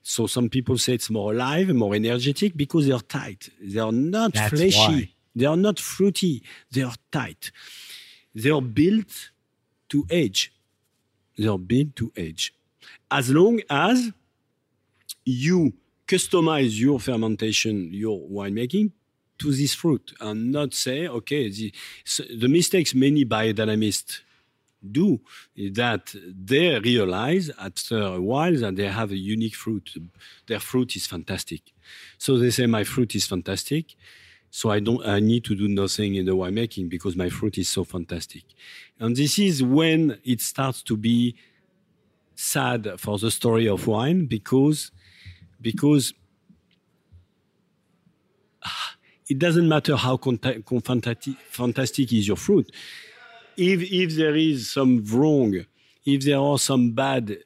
So some people say it's more alive, more energetic because they are tight. They are not That's fleshy. Why. They are not fruity. They are tight. They are built to age. They are built to age. As long as you customize your fermentation, your winemaking to this fruit and not say, okay, the, so the mistakes many biodynamists do is that they realize after a while that they have a unique fruit. Their fruit is fantastic. So they say, my fruit is fantastic. So I don't, I need to do nothing in the winemaking because my fruit is so fantastic. And this is when it starts to be sad for the story of wine because, because it doesn't matter how fantastic is your fruit. If, if there is some wrong, if there are some bad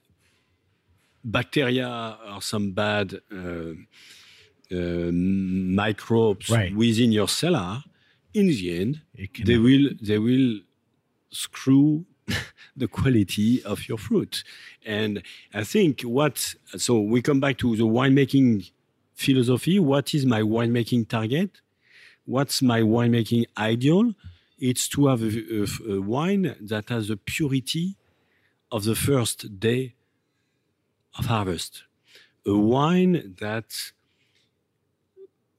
bacteria or some bad uh, uh, microbes right. within your cellar, in the end, they will they will screw <laughs> the quality of your fruit. And I think what so we come back to the winemaking philosophy. What is my winemaking target? What's my winemaking ideal? It's to have a, a, a wine that has the purity of the first day of harvest. A wine that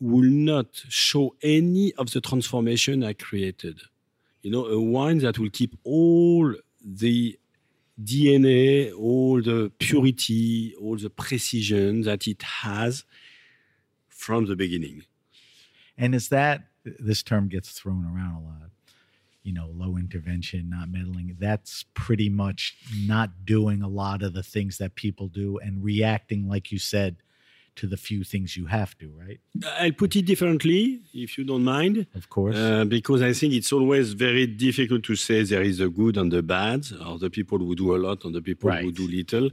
will not show any of the transformation I created. You know, a wine that will keep all the DNA, all the purity, all the precision that it has from the beginning. And is that this term gets thrown around a lot? You know, low intervention, not meddling. That's pretty much not doing a lot of the things that people do and reacting, like you said, to the few things you have to, right? I'll put it differently, if you don't mind. Of course. Uh, because I think it's always very difficult to say there is the good and the bad, or the people who do a lot and the people right. who do little.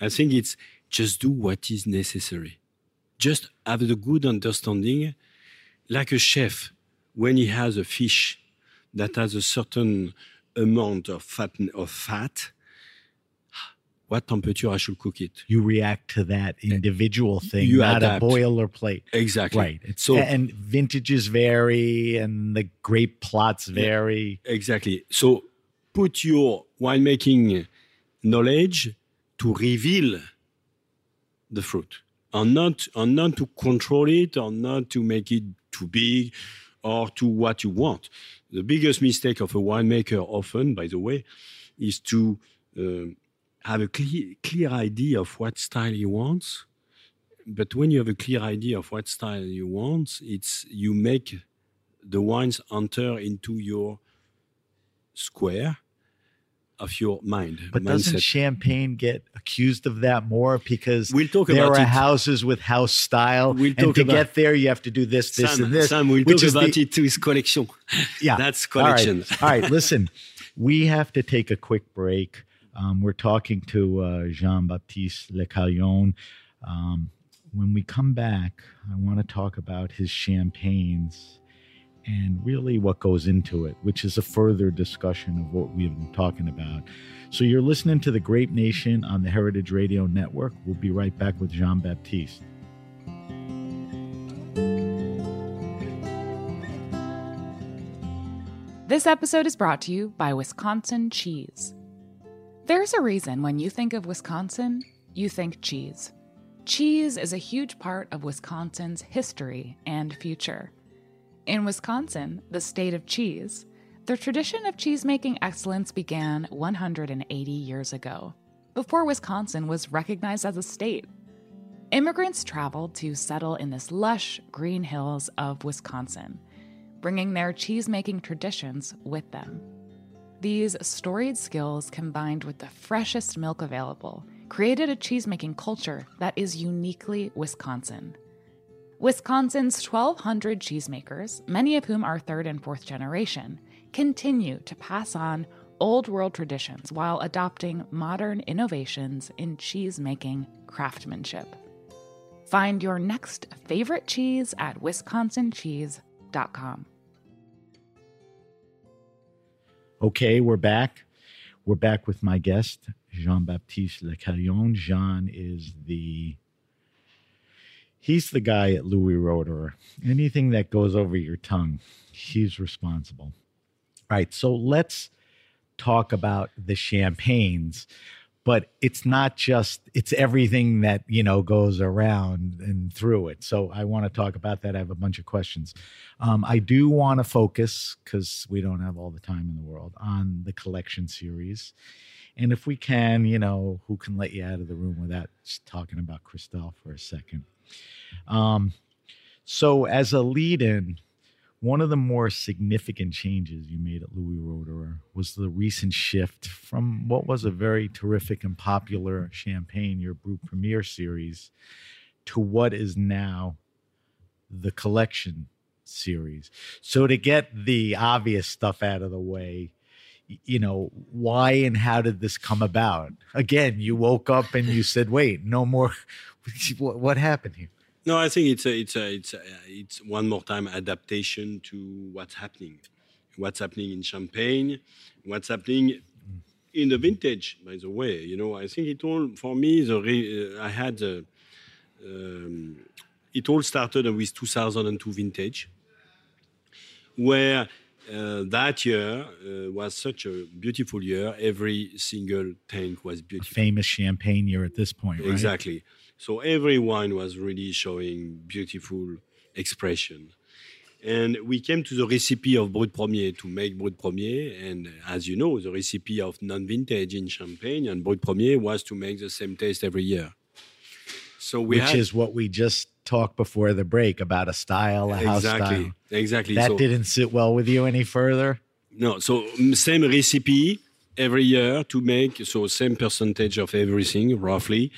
I think it's just do what is necessary. Just have the good understanding, like a chef, when he has a fish that has a certain amount of fat, of fat what temperature I should cook it. You react to that eh, individual thing, you not adapt. a boilerplate. Exactly. Right. It's, So- and vintages vary and the grape plots vary. Exactly. So put your winemaking knowledge to reveal the fruit and not and not to control it or not to make it too big or to what you want. The biggest mistake of a winemaker often, by the way, is to uh, have a clear, clear idea of what style he wants. But when you have a clear idea of what style you want, it's you make the wines enter into your square of your mind. But doesn't. Champagne get accused of that more because We'll talk there about are it. houses with house style, We'll and to get there you have to do this, this, Sam, and this. Sam will which talk is the- about it to his collection. <laughs> Yeah, That's All right. collection. All right, listen, we have to take a quick break. Um, we're talking to uh, Jean Baptiste Lecaillon. Um, when we come back, I want to talk about his champagnes and really what goes into it, which is a further discussion of what we've been talking about. So you're listening to the Grape Nation on the Heritage Radio Network. We'll be right back with Jean Baptiste. This episode is brought to you by Wisconsin Cheese. There's a reason when you think of Wisconsin, you think cheese. Cheese is a huge part of Wisconsin's history and future. In Wisconsin, the state of cheese, the tradition of cheesemaking excellence began 180 years ago, before Wisconsin was recognized as a state. Immigrants traveled to settle in this lush green hills of Wisconsin, bringing their cheesemaking traditions with them. These storied skills, combined with the freshest milk available, created a cheesemaking culture that is uniquely Wisconsin. Wisconsin's 1,200 cheesemakers, many of whom are third and fourth generation, continue to pass on old world traditions while adopting modern innovations in cheesemaking craftsmanship. Find your next favorite cheese at wisconsincheese.com. Okay, we're back. We're back with my guest, Jean Baptiste Lecaillon. Jean is the he's the guy at Louis Roederer. Anything that goes over your tongue, he's responsible. All right, so let's talk about the champagnes, but it's not just it's everything that you know goes around and through it. So I want to talk about that. I have a bunch of questions. Um, I do want to focus because we don't have all the time in the world on the collection series. And if we can, you know, who can let you out of the room without talking about Cristal for a second? Um, so, as a lead in, one of the more significant changes you made at Louis Roederer was the recent shift from what was a very terrific and popular champagne, your Brut Premier series, to what is now the collection series. So, to get the obvious stuff out of the way, you know, why and how did this come about? Again, you woke up and you said, wait, no more. <laughs> what, what happened here? No, I think it's a, it's a, it's a, it's one more time adaptation to what's happening, what's happening in Champagne, what's happening in the vintage. By the way, you know, I think it all for me. The re, uh, I had uh, um, it all started with 2002 vintage, where uh, that year uh, was such a beautiful year. Every single tank was beautiful. Famous champagne year at this point, right? Exactly. So every wine was really showing beautiful expression. And we came to the recipe of Brut Premier to make Brut Premier. And as you know, the recipe of non vintage in Champagne and Brut Premier was to make the same taste every year. So we Which had, is what we just talked before the break about a style, a house style. exactly. That so, didn't sit well with you any further. No, so same recipe every year to make, so same percentage of everything roughly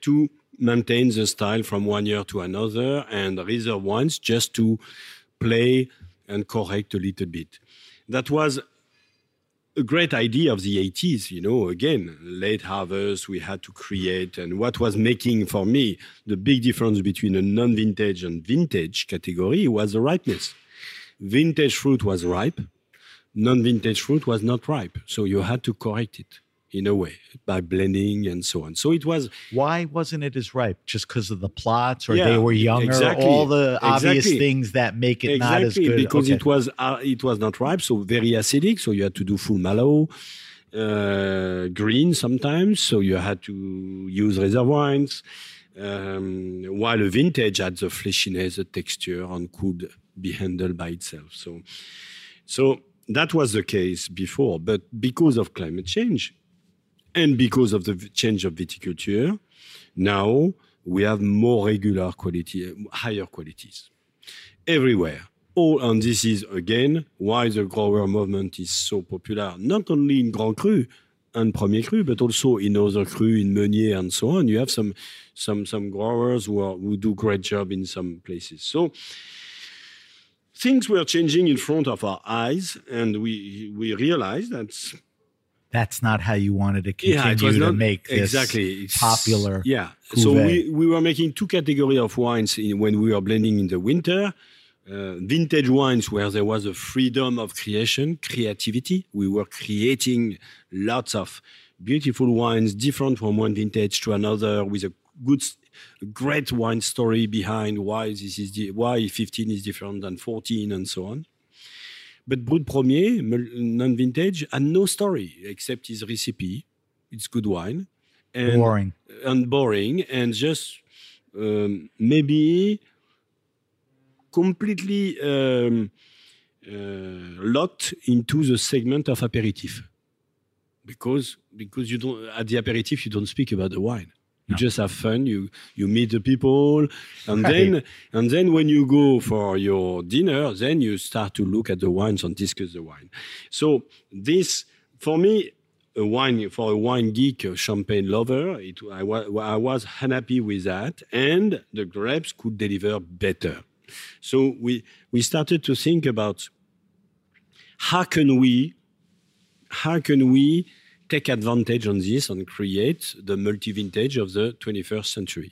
to maintain the style from one year to another and reserve wines just to play and correct a little bit. That was a great idea of the 80s, you know, again, late harvest we had to create. And what was making for me the big difference between a non vintage and vintage category was the ripeness. Vintage fruit was ripe, non vintage fruit was not ripe. So you had to correct it in a way by blending and so on. So it was Why wasn't it as ripe? Just because of the plots, or Yeah, they were younger? exactly. All the obvious Exactly. things that make it not as exactly good. because Okay. it was uh, it was not ripe, so very acidic. So you had to do full malo, uh, green sometimes. So you had to use reserve wines. Um, while a vintage had the fleshiness, the texture, and could be handled by itself. So, so that was the case before. But because of climate change, and because of the change of viticulture, now we have more regular quality, higher qualities everywhere. All, and this is again why the grower movement is so popular, not only in Grand Cru, and Premier Cru, but also in other cru, in Meunier and so on. You have some some some growers who are, who do great job in some places. So things were changing in front of our eyes, and we we realized that that's not how you wanted to continue yeah, to not, make this exactly popular. Yeah. So we, we were making two categories of wines in, when we were blending in the winter. Uh, vintage wines where there was a freedom of creation, creativity. We were creating lots of beautiful wines, different from one vintage to another, with a good, great wine story behind why this is why 15 is different than 14 and so on. But Brut Premier, non-vintage, had no story except his recipe. It's good wine. And, boring. and boring and just um, maybe completely um, uh, locked into the segment of aperitif because because you don't at the aperitif you don't speak about the wine you No. just have fun you you meet the people and Right. then and then when you go for your dinner then you start to look at the wines and discuss the wine so this for me a wine for a wine geek, a champagne lover. It, I, wa- I was unhappy with that, and the grapes could deliver better. So we we started to think about how can we how can we take advantage on this and create the multi-vintage of the 21st century.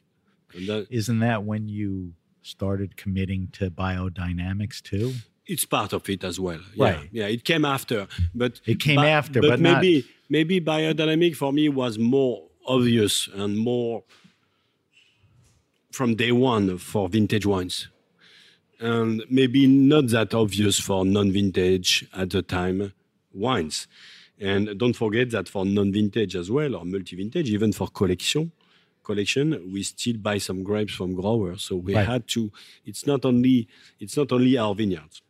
That, Isn't that when you started committing to biodynamics too? it's part of it as well. Yeah, Right. yeah. It came after, but It came after, but, but not- maybe maybe biodynamic for me was more obvious and more from day one for vintage wines, and maybe not that obvious for non-vintage at the time wines. And don't forget that for non-vintage as well or multi-vintage, even for collection, collection, we still buy some grapes from growers. So we Right. had to. It's not only it's not only our vineyards.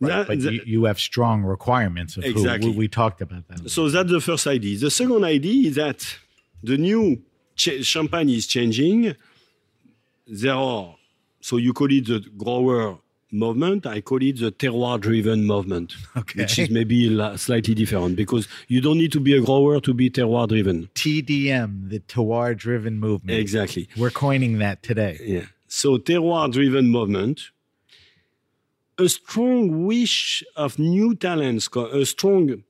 That- but you, you have strong requirements of Exactly. who. We, we talked about that. so that's the first idea. The second idea is that the new ch- champagne is changing. There are, so you call it the grower movement. I call it the terroir-driven movement, <laughs> Okay. which is maybe slightly different because you don't need to be a grower to be terroir-driven. TDM, the terroir driven movement. Exactly. We're coining that today. Yeah. So terroir-driven movement, a strong wish of new talents, a strong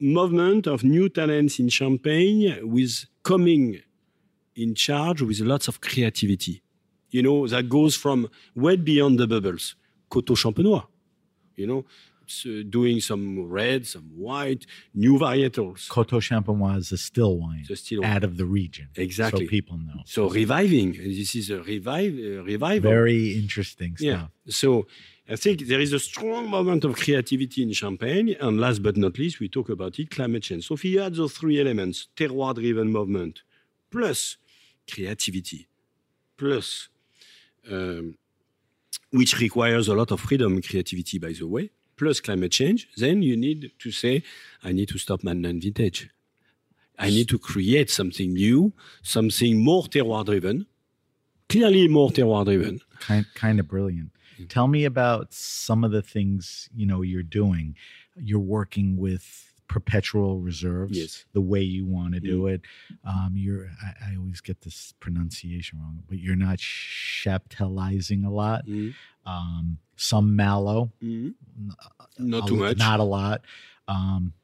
movement of new talents in Champagne with coming in charge with lots of creativity. You know, that goes from well beyond the bubbles. Coteaux Champenois, you know, uh, doing some red, some white, new varietals. Coteaux Champenois is a still wine The still wine. out of the region. Exactly. So people know. So reviving, this is a revive, uh, revival. Very interesting stuff. Yeah. So I think there is a strong moment of creativity in Champagne. And last but not least, we talk about it, climate change. So if you add those three elements, terroir-driven movement, plus creativity, plus um, which requires a lot of freedom, and creativity, by the way, plus climate change, then you need to say, I need to stop my non-vintage. I need to create something new, something more terroir-driven, clearly more terroir-driven. Kind, kind of brilliant. Mm. Tell me about some of the things you know you're doing. You're working with perpetual reserves Yes. the way you want to do it. Um, you're I, I always get this pronunciation wrong, but you're not chaptalizing a lot. Mhm. Um, some malo, Mhm. a- Not a- too much. not a lot. Um,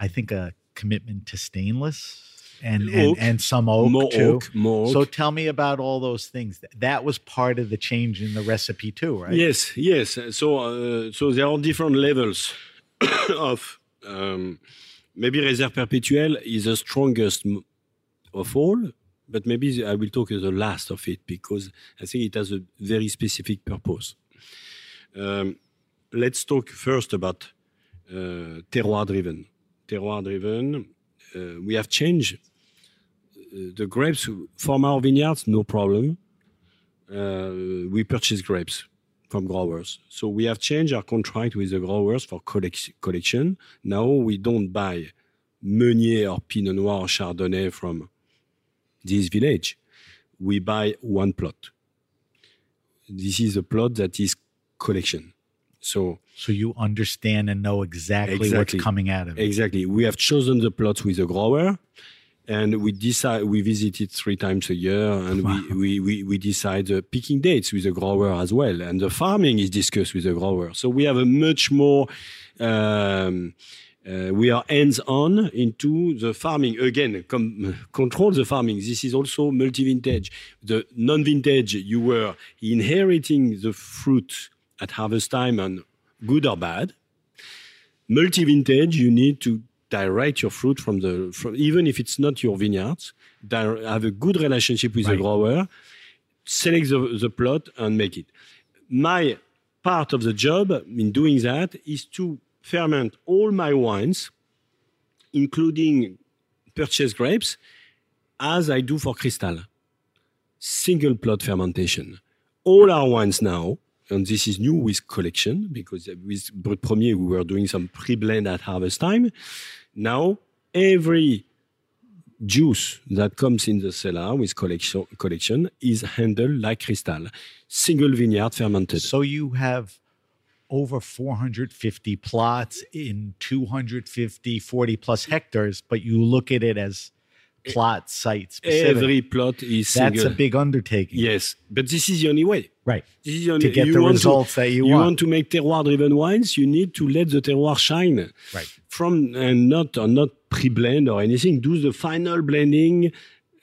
I think a commitment to stainless and and, Oak. and some oak more too. oak, more oak. So tell me about all those things. That was part of the change in the recipe too, right? Yes, yes. So, uh, so there are different levels <coughs> of um, maybe Réserve Perpétuelle is the strongest of all, but maybe I will talk the last of it because I think it has a very specific purpose. Um, let's talk first about uh, terroir driven. Terroir driven, uh, we have changed uh, the grapes from our vineyards, no problem. Uh, we purchase grapes from growers. So we have changed our contract with the growers for collect- collection. Now we don't buy Meunier or Pinot Noir or Chardonnay from this village. We buy one plot. This is a plot that is collection. So So you understand and know exactly, Exactly. what's coming out of it. exactly, we have chosen the plots with the grower, and we decide we visit it three times a year, and we, we, we we decide the picking dates with the grower as well, and the farming is discussed with the grower. So we have a much more. Um, uh, we are hands-on into the farming again. Com- control the farming. This is also multi-vintage. The non-vintage, you were inheriting the fruit at harvest time, and good or bad. Multi-vintage, you need to direct your fruit from the from even if it's not your vineyards. Di- have a good relationship with the grower, select the, the plot, and make it. My part of the job in doing that is to ferment all my wines, including purchased grapes, as I do for Cristal. Single plot fermentation. All our wines now, and this is new with collection, because with Brut Premier we were doing some pre-blend at harvest time. Now, every juice that comes in the cellar with collection, collection is handled like Cristal, Single vineyard fermented. So you have over 450 plots in 250, 40 plus hectares, but you look at it as plot sites. Every plot is That's a big undertaking. Yes, but this is the only way. Right. This is the only, way To get you the want results that you you want. want to make terroir-driven wines. You need to let the terroir shine. Right. From and not or not pre-blend or anything. Do the final blending,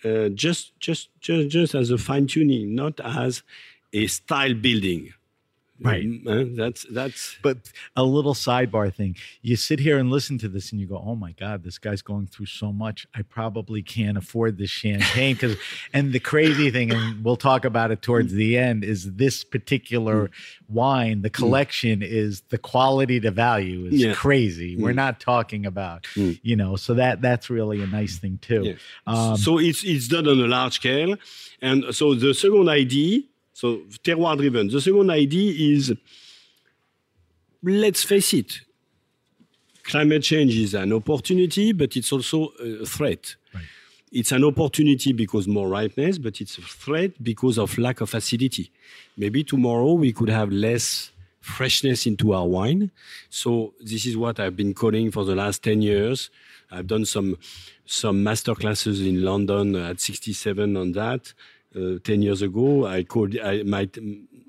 uh, just just just just as a fine tuning, not as a style building. Right. Uh, that's that's But a little sidebar thing. You sit here and listen to this and you go, "Oh my god, this guy's going through so much. I probably can't afford this champagne cuz <laughs> and the crazy thing and we'll talk about it towards the end is this particular wine, the collection is the quality to value is Yeah. crazy. We're not talking about, you know, so that that's really a nice thing too. Yeah. Um, so it's it's done on a large scale, and so the second idea, so terroir driven. The second idea is, let's face it, climate change is an opportunity, but it's also a threat. It's an opportunity because more ripeness, but it's a threat because of lack of acidity. Maybe tomorrow we could have less freshness into our wine. So this is what I've been calling for the last 10 years. I've done some some master classes in London at 67 on that. Uh, 10 years ago, I called I might the,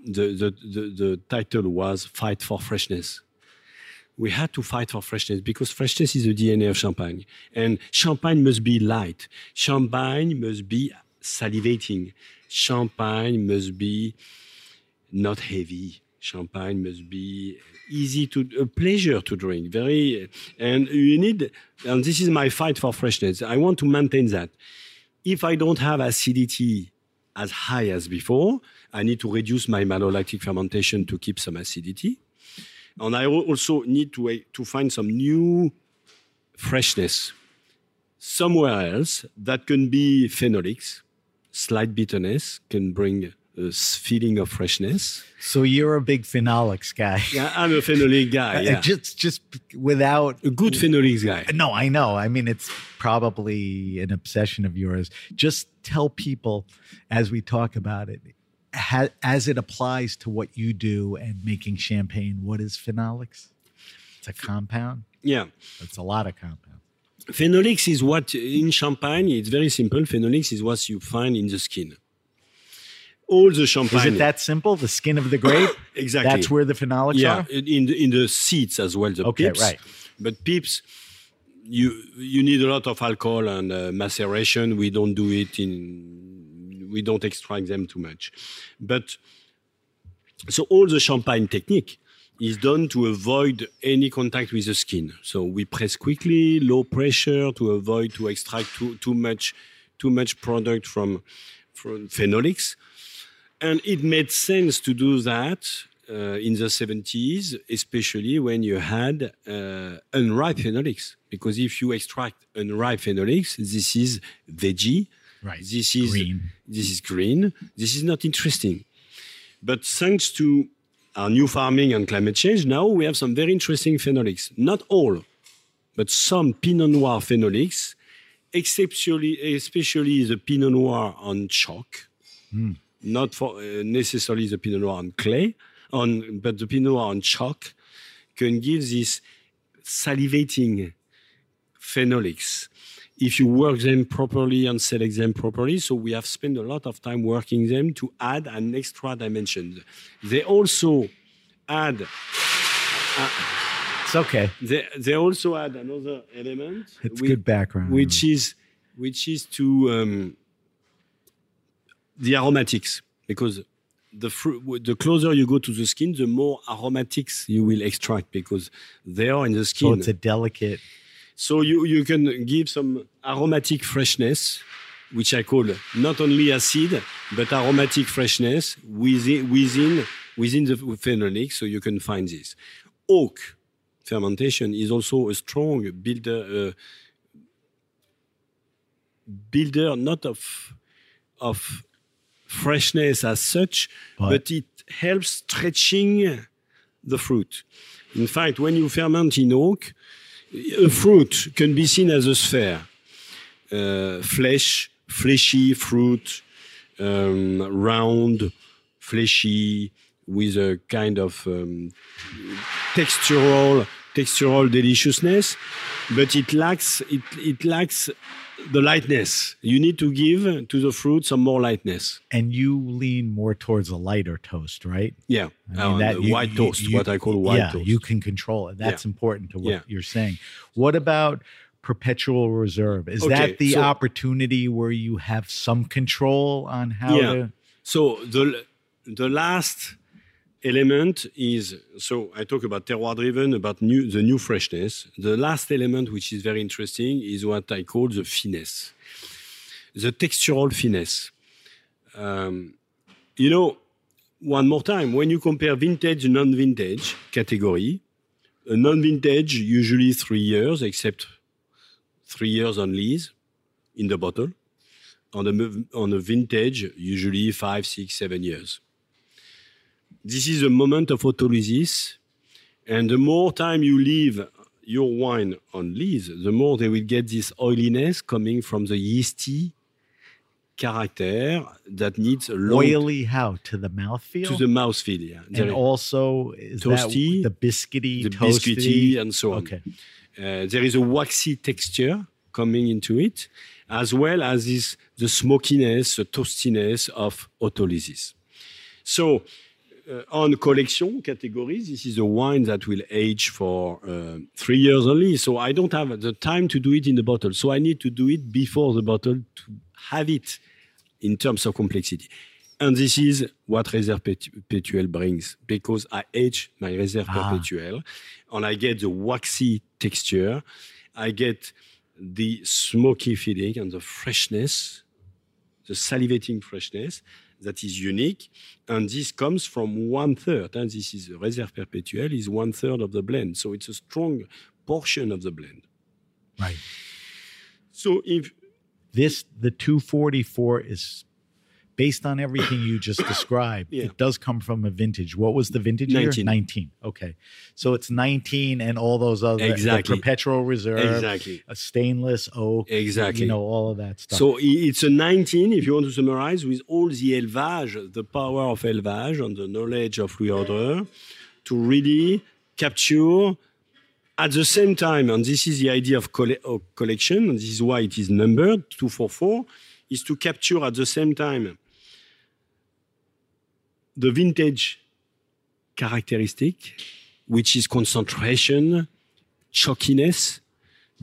the, the, the title was Fight for Freshness we had to fight for freshness because freshness is the DNA of champagne. And champagne must be light. Champagne must be salivating. Champagne must be not heavy. Champagne must be easy to a pleasure to drink. Very and you need and this is my fight for freshness. I want to maintain that. If I don't have acidity as high as before, I need to reduce my malolactic fermentation to keep some acidity and I also need to to find some new freshness somewhere else that can be phenolics. Slight bitterness can bring a s- feeling of freshness. so you're a big phenolics guy. Yeah, I'm a phenolic guy. Uh, Yeah. Just just without a good phenolics guy. No, I know. I mean, it's probably an obsession of yours. Just tell people as we talk about it, ha- as it applies to what you do and making champagne, what is phenolics? It's a compound. Yeah. It's a lot of compounds. Phenolics is what in champagne, it's very simple. Phenolics is what you find in the skin. All the champagne. Is it that simple? The skin of the <coughs> grape? Exactly. That's where the phenolics yeah, are? in the, in the seeds as well. The Okay, pips. right. But pips, you you need a lot of alcohol and uh, maceration. We don't do it in. We don't extract them too much, but so all the champagne technique is done to avoid any contact with the skin. So we press quickly, low pressure to avoid to extract too, too much too much product from from phenolics. And it made sense to do that uh, in the 70s, especially when you had uh, unripe phenolics. Because if you extract unripe phenolics, this is veggie. Right. This is Green. This is green. This is not interesting. But thanks to our new farming and climate change, now we have some very interesting phenolics. Not all, but some Pinot Noir phenolics, exceptionally, especially the Pinot Noir on chalk, not for uh, necessarily the Pinot Noir on clay, on but the Pinot Noir on chalk can give this salivating phenolics if you work them properly and select them properly. So we have spent a lot of time working them to add an extra dimension. They also add. It's okay. They, they also add another element. It's which, good background. Which is which is to um, the aromatics because the the closer you go to the skin, the more aromatics you will extract because they are in the skin. so it's a delicate. So you, you can give some aromatic freshness, which I call not only acid, but aromatic freshness within, within, within the phenolic. So you can find this. Oak fermentation is also a strong builder, uh, builder not of, of freshness as such, But- but it helps stretching the fruit. In fact, when you ferment in oak, a fruit can be seen as a sphere. Uh, flesh, fleshy fruit, um, round, fleshy, with a kind of um, textural, textural deliciousness, but it lacks it, it lacks the lightness. You need to give to the fruit some more lightness. And you lean more towards a lighter toast, right? Yeah, I Uh, that the you- white you- toast, you- what I call white yeah, toast. you can control it. That's Yeah. important to what Yeah. you're saying. What about perpetual reserve? Is Okay, that the so- opportunity where you have some control on how Yeah. to? So the the last element is so I talk about terroir driven about new the new freshness. The last element which is very interesting is what I call the finesse, the textural finesse. Um, you know, one more time when you compare vintage and non-vintage category, a non-vintage usually three years, except three years on lees in the bottle on a on a vintage, usually five, six, seven years. This is a moment of autolysis, and the more time you leave your wine on lees, the more they will get this oiliness coming from the yeasty character that needs a long Oily how to the mouthfeel? to the mouthfeel. Yeah, and There- also is Toasty, that the biscuity, the toasty, biscuity and so on. Okay. Uh, there is a waxy texture coming into it, as well as this, the smokiness, the toastiness of autolysis. So, on collection categories, this is a wine that will age for uh, three years only. So I don't have the time to do it in the bottle. So I need to do it before the bottle to have it in terms of complexity. And this is what Réserve Pertu- Perpetuelle brings because I age my Réserve Ah. Perpetuelle and I get the waxy texture. I get the smoky feeling and the freshness, the salivating freshness that is unique. And this comes from one third. And this is the Réserve Perpetuelle is one third of the blend. So it's a strong portion of the blend. Right. So if This the 244 is based on everything you just <coughs> described. Yeah. It does come from a vintage. What was the vintage year? 19. 19. Okay. So it's 19 and all those other the Exactly. perpetual reserve, exactly. a stainless oak, Exactly. you know, all of that stuff. So it's a 19, if you want to summarize, with all the élevage, the power of élevage and the knowledge of Louis Roederer to really capture at the same time, and this is the idea of, colle- of collection, and this is why it is numbered, 244, is to capture at the same time the vintage characteristic, which is concentration, chalkiness,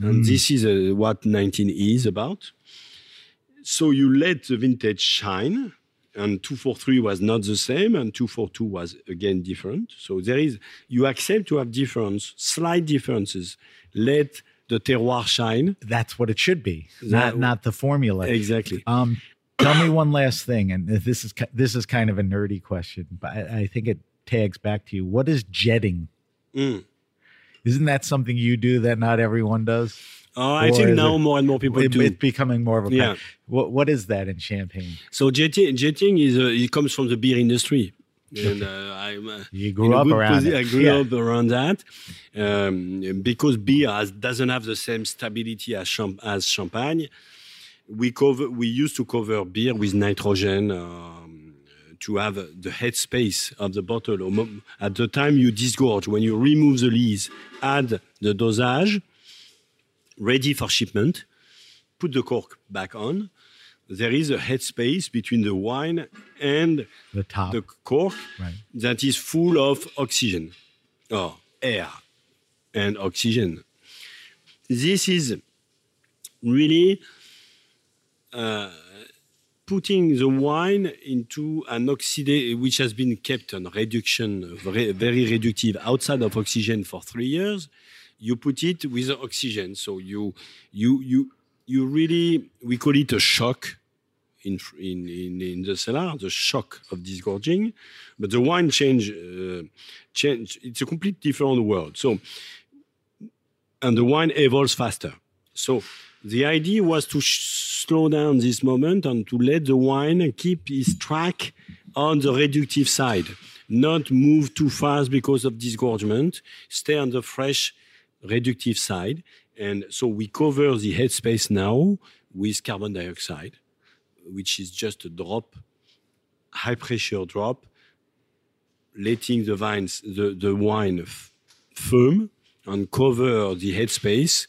and this is uh, what 19 is about. So you let the vintage shine, and 243 was not the same, and 242 was again different. So there is, you accept to have difference, slight differences. Let the terroir shine. That's what it should be, That- not not the formula. Exactly. Um, tell me one last thing, and this is this is kind of a nerdy question, but I, I think it tags back to you. What is jetting? Mm. Isn't that something you do that not everyone does? Oh, I Or think now it- more and more people It- do. it's becoming more of a. Yeah. What what is that in champagne? So jetting, jetting is uh, it comes from the beer industry, and uh, I'm. Uh, You grew up around posi-. I grew Yeah. up around that um, because beer has, doesn't have the same stability as, champ- as champagne. We cover. We used to cover beer with nitrogen um, to have the headspace of the bottle. At the time you disgorge, when you remove the lees, add the dosage, ready for shipment, put the cork back on. There is a headspace between the wine and the top, the cork right. that is full of oxygen, or air and oxygen. This is really putting the wine into an oxidation which has been kept on reduction, very, very reductive outside of oxygen for three years. You put it with oxygen, so you you you you really we call it a shock in in in, in the cellar, the shock of disgorging. But the wine change uh, change. It's a complete different world. So and the wine evolves faster. So the idea was to slow down this moment and to let the wine keep its track on the reductive side, not move too fast because of disgorgement, stay on the fresh reductive side. And so we cover the headspace now with carbon dioxide, which is just a drop, high pressure drop, letting the vines, the, the wine firm and cover the headspace,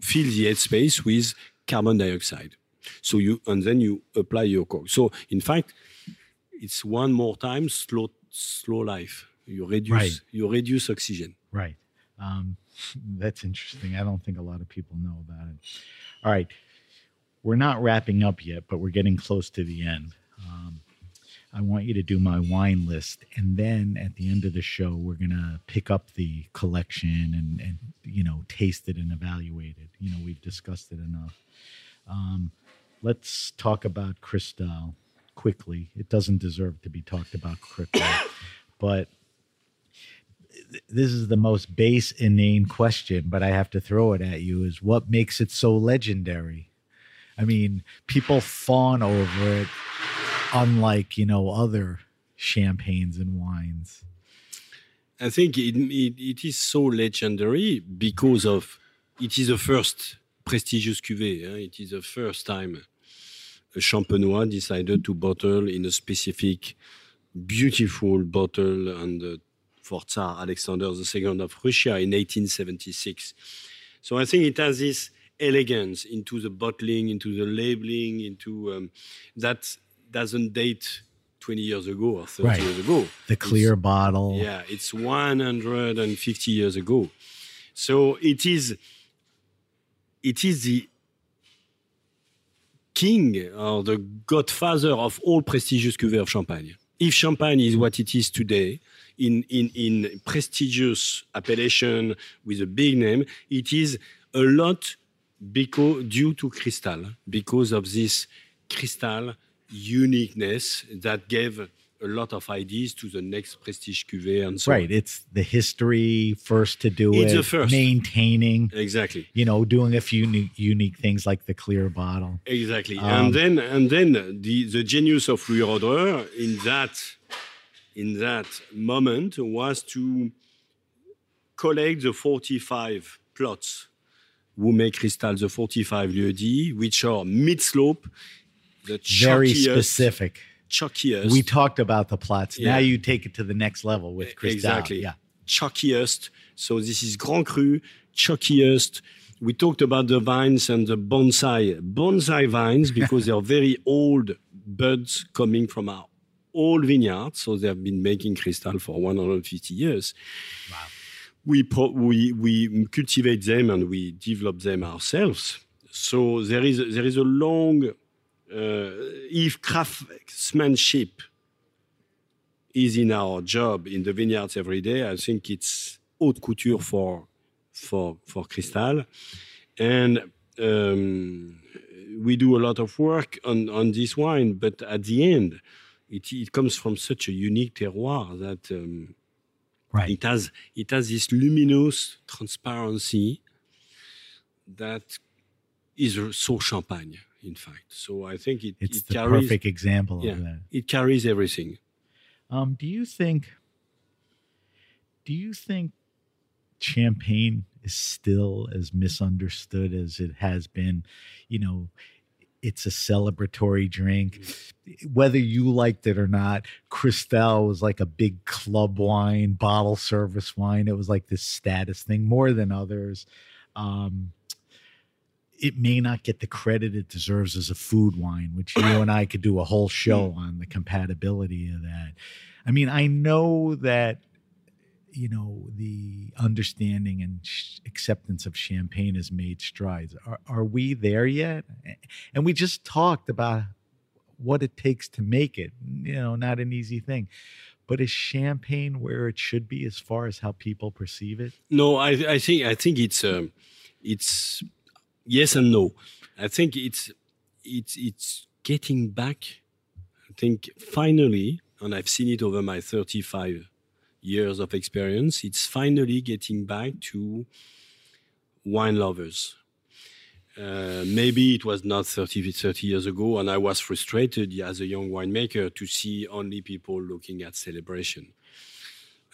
fill the headspace with carbon dioxide. So you and then you apply your cork. So in fact, it's one more time slow slow life. You reduce right. you reduce oxygen. Right. Um, that's interesting. I don't think a lot of people know about it. All right. We're not wrapping up yet, but we're getting close to the end. I want you to do my wine list, and then at the end of the show, we're gonna pick up the collection and and you know taste it and evaluate it. You know, we've discussed it enough. Um, let's talk about Cristal quickly. It doesn't deserve to be talked about quickly, <coughs> but this is the most base, inane question, but I have to throw it at you: is what makes it so legendary? I mean, people fawn over it unlike you know other champagnes and wines i think it, it, it is so legendary because of it is the first prestigious cuvée eh? it is the first time a champenois decided to bottle in a specific beautiful bottle and uh, for Tsar Alexander II of Russia in 1876 so i think it has this elegance into the bottling into the labeling into um, that doesn't date 20 years ago or 30 right. years ago. The clear it's, bottle. Yeah, it's 150 years ago. So it is it is the king or the godfather of all prestigious cuvées of champagne. If champagne is what it is today, in, in, in prestigious appellation with a big name, it is a lot because due to Cristal, because of this Cristal uniqueness that gave a lot of ideas to the next prestige cuvée and so right on. it's the history first to do It's it the first. maintaining exactly you know doing a few unique, unique things like the clear bottle exactly Um, and then and then the the genius of Louis in that in that moment was to collect the 45 plots who make Cristal the 45 lieux which are mid the very specific chalkiest we talked about the plots now you take it to the next level with Cristal Exactly. yeah Chalkiest. So this is Grand Cru, chalkiest. We talked about the vines and the bonsai. Bonsai vines <laughs> because they are very old buds coming from our old vineyards. So they have been making Cristal for 150 years. Wow. We, pro- we, we cultivate them and we develop them ourselves. So there is, there is a long, if craftsmanship is in our job in the vineyards every day. I think it's haute couture for for for Cristal, and um, we do a lot of work on on this wine. But at the end, it it comes from such a unique terroir that um, right it has it has this luminous transparency that is so champagne. In fact, so I think it, it's it the carries perfect example yeah, of that it carries everything. Um, do you think? Do you think champagne is still as misunderstood as it has been? You know, it's a celebratory drink. Whether you liked it or not, Cristal was like a big club wine, bottle service wine. It was like this status thing more than others. Um, it may not get the credit it deserves as a food wine, which you and I could do a whole <laughs> show on the compatibility of that. I mean, I know that you know the understanding and sh- acceptance of champagne has made strides. Are, are we there yet? And we just talked about what it takes to make it you know not an easy thing. But is champagne where it should be as far as how people perceive it? No i, I think i think it's um, it's yes and no i think it's it's it's getting back i think finally and i've seen it over my 35 years of experience, it's finally getting back to wine lovers. Uh, maybe it was not 30, 30 years ago, and I was frustrated as a young winemaker to see only people looking at celebration.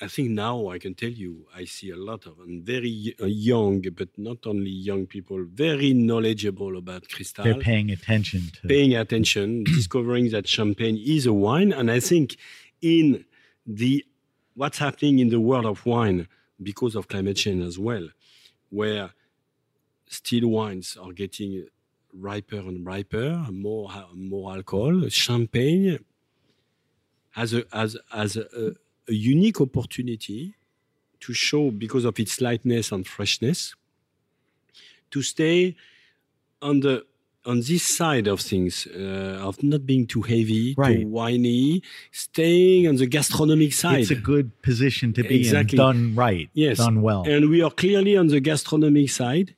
I think now I can tell you I see a lot of and very uh, young, but not only young people, very knowledgeable about Cristal. They're paying attention to paying attention, <clears throat> discovering that champagne is a wine, and I think in the what's happening in the world of wine because of climate change as well, where still wines are getting riper and riper, more more alcohol. Champagne has a has, has a, a, a unique opportunity to show because of its lightness and freshness to stay on the on this side of things, uh, of not being too heavy, right. too whiny, staying on the gastronomic side. It's a good position to be exactly. in, done right, yes. done well. And we are clearly on the gastronomic side.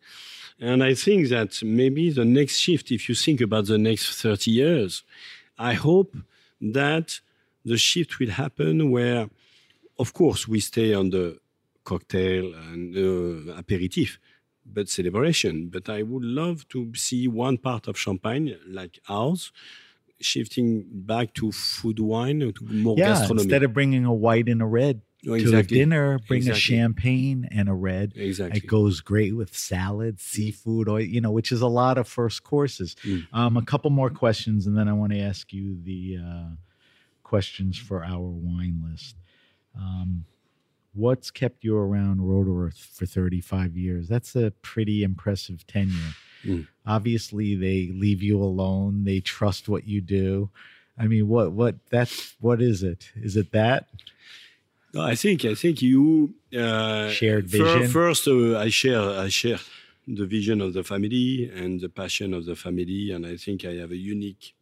And I think that maybe the next shift, if you think about the next 30 years, I hope that the shift will happen where, of course, we stay on the cocktail and uh, aperitif, but celebration. But I would love to see one part of Champagne, like ours, shifting back to food wine, to more yeah, gastronomy. Instead of bringing a white and a red oh, exactly. to a dinner, bring exactly. a champagne and a red. Exactly. It goes great with salad, seafood, or, you know, which is a lot of first courses. Mm. Um, a couple more questions, and then I want to ask you the uh, questions for our wine list. Um, what's kept you around Roederer for 35 years? That's a pretty impressive tenure. Mm. Obviously, they leave you alone. They trust what you do. I mean, what what that's what is it? Is it that? No, I think I think you uh, shared vision. First, uh, I share I share the vision of the family and the passion of the family, and I think I have a unique.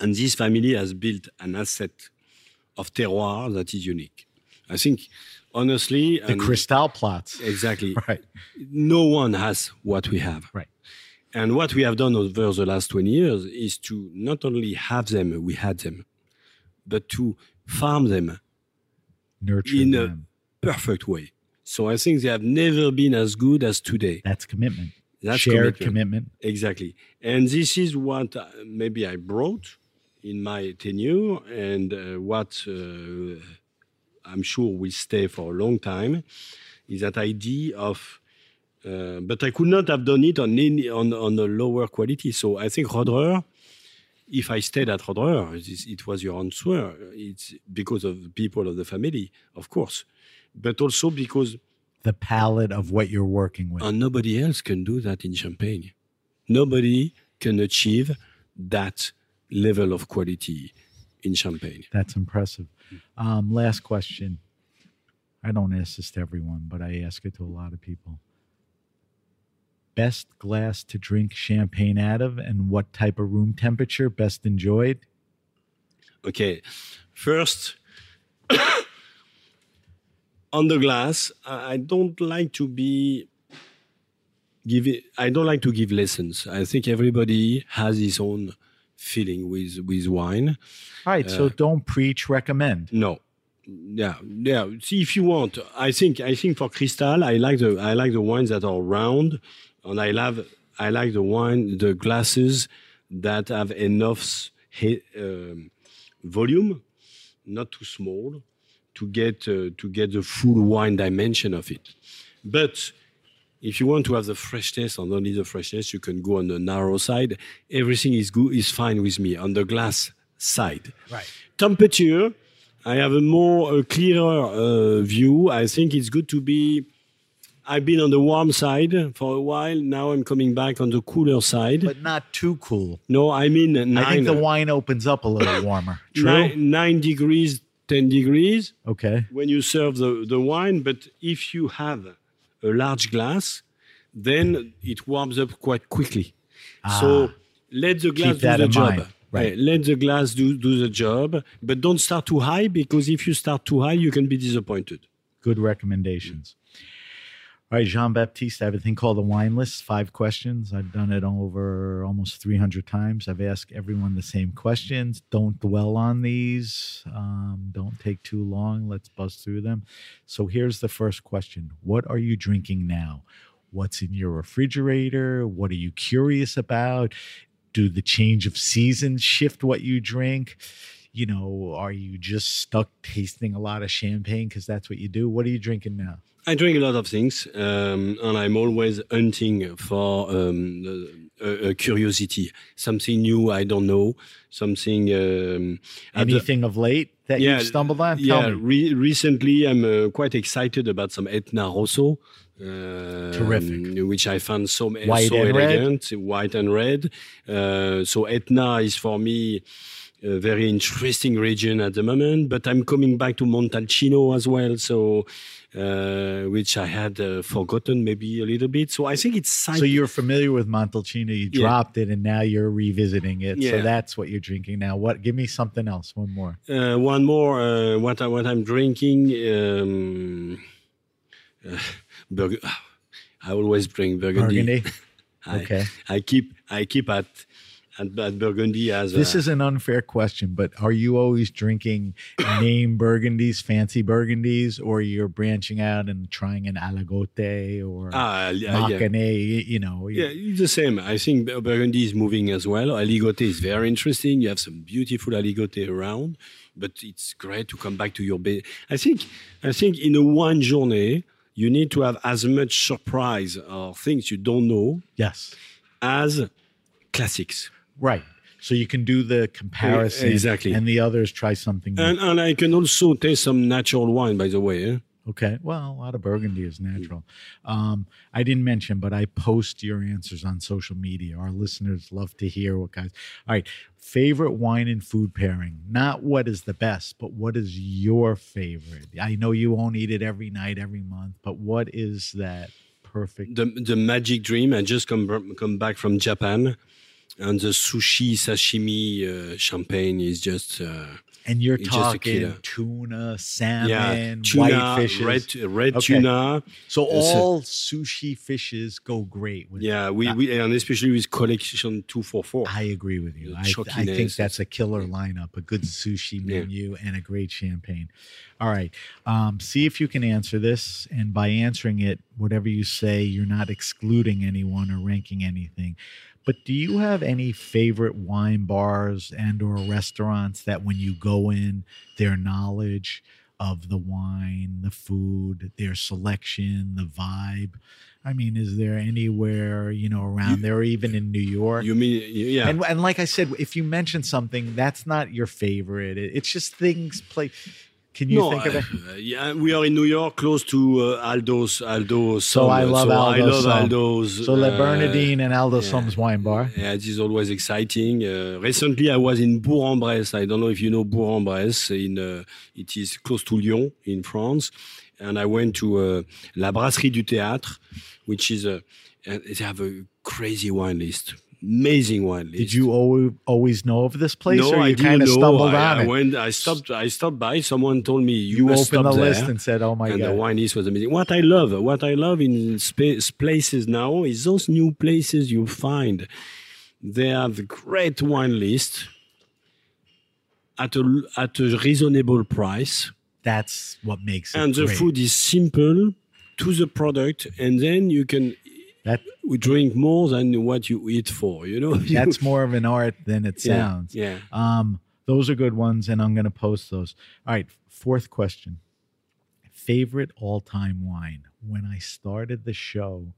And this family has built an asset of terroir that is unique. I think honestly, the Cristal plots. Exactly. <laughs> Right. No one has what we have. Right. And what we have done over the last 20 years is to not only have them, we had them, but to farm them Nurture in them. a perfect way. So I think they have never been as good as today. That's commitment. That's shared commitment. commitment. Exactly. And this is what uh, maybe I brought in my tenure and uh, what uh, I'm sure will stay for a long time, is that idea of uh, but I could not have done it on any, on on a lower quality. So I think Roederer, if I stayed at Roederer, it was your answer. It's because of the people of the family, of course, but also because the palette of what you're working with. And nobody else can do that in Champagne. Nobody can achieve that level of quality in Champagne. That's impressive. Um, last question. I don't ask this to everyone, but I ask it to a lot of people. Best glass to drink champagne out of, and what type of room temperature best enjoyed? Okay, first, <coughs> on the glass, I don't like to be give it, I don't like to give lessons. I think everybody has his own feeling with with wine. All right, uh, so don't preach, recommend. No. Yeah, yeah. See if you want. I think I think for Cristal, I like the I like the wines that are round, and I love I like the wine the glasses that have enough um, volume, not too small, to get uh, to get the full wine dimension of it. But if you want to have the freshness and only the freshness, you can go on the narrow side. Everything is good, is fine with me on the glass side. Right. Temperature, I have a more a clearer uh, view. I think it's good to be. I've been on the warm side for a while. Now I'm coming back on the cooler side. But not too cool. no, I mean nine, I think the wine opens up a little <coughs> warmer. True. nine, nine degrees, ten degrees Okay. when you serve the, the wine. But if you have a large glass, then it warms up quite quickly. So let the glass Ah. Do the job. mind. Right. Let the glass do, do the job, but don't start too high because if you start too high, you can be disappointed. Good recommendations. All right, Jean Baptiste, I have a thing called the wine list, five questions. I've done it over almost 300 times. I've asked everyone the same questions. Don't dwell on these. Um, don't take too long. Let's buzz through them. So here's the first question What are you drinking now? What's in your refrigerator? What are you curious about? Do the change of seasons shift what you drink? You know, are you just stuck tasting a lot of champagne because that's what you do? What are you drinking now? I drink a lot of things, um, and I'm always hunting for um, a, a curiosity, something new I don't know, something. Um, at the- Anything of late that Yeah, you've stumbled on? yeah, Tell me. re- recently I'm uh, quite excited about some Etna Rosso. Uh, Terrific. Which I found so, White so and red? elegant, white and red. Uh, so Etna is for me a very interesting region at the moment, but I'm coming back to Montalcino as well. So, uh, which I had uh, forgotten maybe a little bit. So I think it's side- So you're familiar with Montalcino, you Yeah. dropped it, and now you're revisiting it. So Yeah. that's what you're drinking now. What? Give me something else. One more. Uh, one more. Uh, what I, what I'm drinking. Um, uh, Burg- <sighs> I always drink Burgundy. Burgundy. <laughs> I, Okay. I keep I keep at at, at Burgundy as This a, is an unfair question, but are you always drinking name Burgundies, fancy Burgundies, or you're branching out and trying an Aligote or ah, yeah, yeah. You know, Yeah, it's the same. I think Burgundy is moving as well. Aligote is very interesting. You have some beautiful aligote around, but it's great to come back to your base. I think, I think in a one journey, you need to have as much surprise or things you don't know yes, as classics. Right. So you can do the comparison, exactly. and the others try something. new. And, and I can also taste some natural wine, by the way. eh? Okay. Well, a lot of Burgundy is natural. Um, I didn't mention, but I post your answers on social media. Our listeners love to hear what guys. All right. Favorite wine and food pairing. Not what is the best, but what is your favorite? I know you won't eat it every night, every month, but what is that perfect? the the magic dream. I just come come back from Japan, and the sushi sashimi uh, champagne is just uh, And you're It's just a talking tuna, salmon, yeah tuna, white fishes. red red Okay. tuna. so all sushi fishes go great with Yeah, we, we and especially with collection two four four. I agree with you. I, I think that's a killer lineup, a good sushi menu and a great champagne. All right. Um, see if you can answer this. And by answering it, whatever you say, you're not excluding anyone or ranking anything. But do you have any favorite wine bars and or restaurants that when you go in, their knowledge of the wine, the food, their selection, the vibe? I mean, is there anywhere, you know, around there or even in New York? You mean yeah? And, and like I said, if you mention something, that's not your favorite. It- it's just things play. Can you no, think of it? uh, yeah, we are in New York, close to uh, Aldo's. Aldo's. So I love so I love. Aldo's. So Le uh, Bernardin and Aldo yeah. Sohm's wine bar. Yeah, it is always exciting. Uh, recently, I was in Bourg-en-Bresse. I don't know if you know Bourg-en-Bresse. In uh, it is close to Lyon in France, and I went to uh, La Brasserie du Théâtre, which is a they have a crazy wine list, amazing wine list. Did you always, always know of this place, No, or I you kind of stumbled I, on I it? went. I stopped. I stopped by. Someone told me you, you opened the list there." and said, "Oh my God. and the wine list was amazing. What I love, what I love in spa- places now is those new places you find. They have great wine list at a at a reasonable price, That's what makes it. and the great. food is simple to the product, and then you can That we drink more than what you eat for. You know, <laughs> that's more of an art than it sounds. Yeah. Um, those are good ones, and I'm going to post those. All right, fourth question. Favorite all-time wine. When I started the show,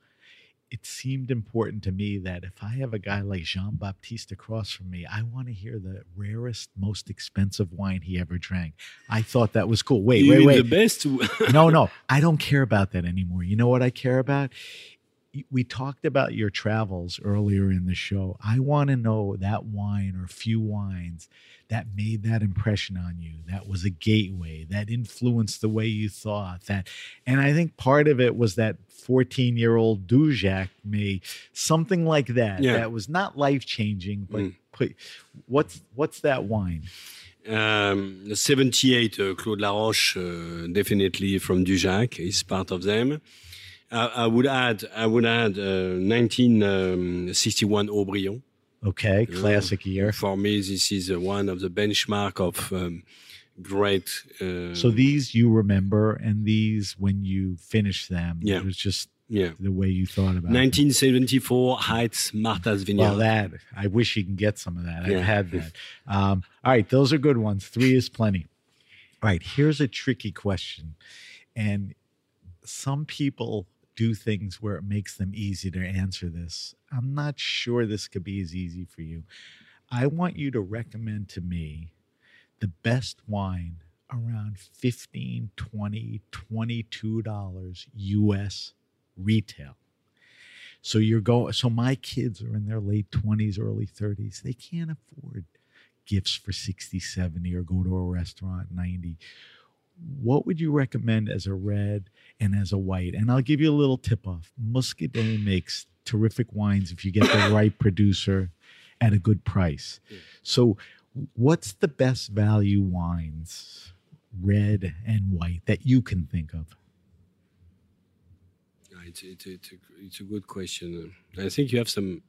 it seemed important to me that if I have a guy like Jean Baptiste across from me, I want to hear the rarest, most expensive wine he ever drank. I thought that was cool. Wait, You wait, wait. the best. no, no, <laughs> I don't care about that anymore. You know what I care about? We talked about your travels earlier in the show. I want to know that wine or few wines that made that impression on you, that was a gateway, that influenced the way you thought. That, and I think part of it was that 14 year old Dujac may something like that. Yeah. That was not life changing, but Mm. put, what's what's that wine? Um, the 78 uh, Clos de la Roche, uh, definitely from Dujac, is part of them. I, I would add, I would add uh, 1961 Haut-Brion. Okay, classic year. For me, this is uh, one of the benchmark of um, great. Uh, So these you remember, and these when you finish them, Yeah. it was just yeah, the way you thought about it. 1974 Heitz Martha's Vineyard. Well, that I wish you can get some of that. I've had that. Um, all right, those are good ones. Three is plenty. All right, here's a tricky question, and some people do things where it makes them easy to answer this. I'm not sure this could be as easy for you. I want you to recommend to me the best wine around 15 20 22 dollars us retail so you're going so my kids are in their late 20s early 30s they can't afford gifts for 60 70 or go to a restaurant 90 what would you recommend as a red and as a white and i'll give you a little tip off muscadet makes terrific wines if you get the right <coughs> producer at a good price so what's the best value wines red and white that you can think of Yeah, It's, it's, it's, a, it's a good question. I think you have some.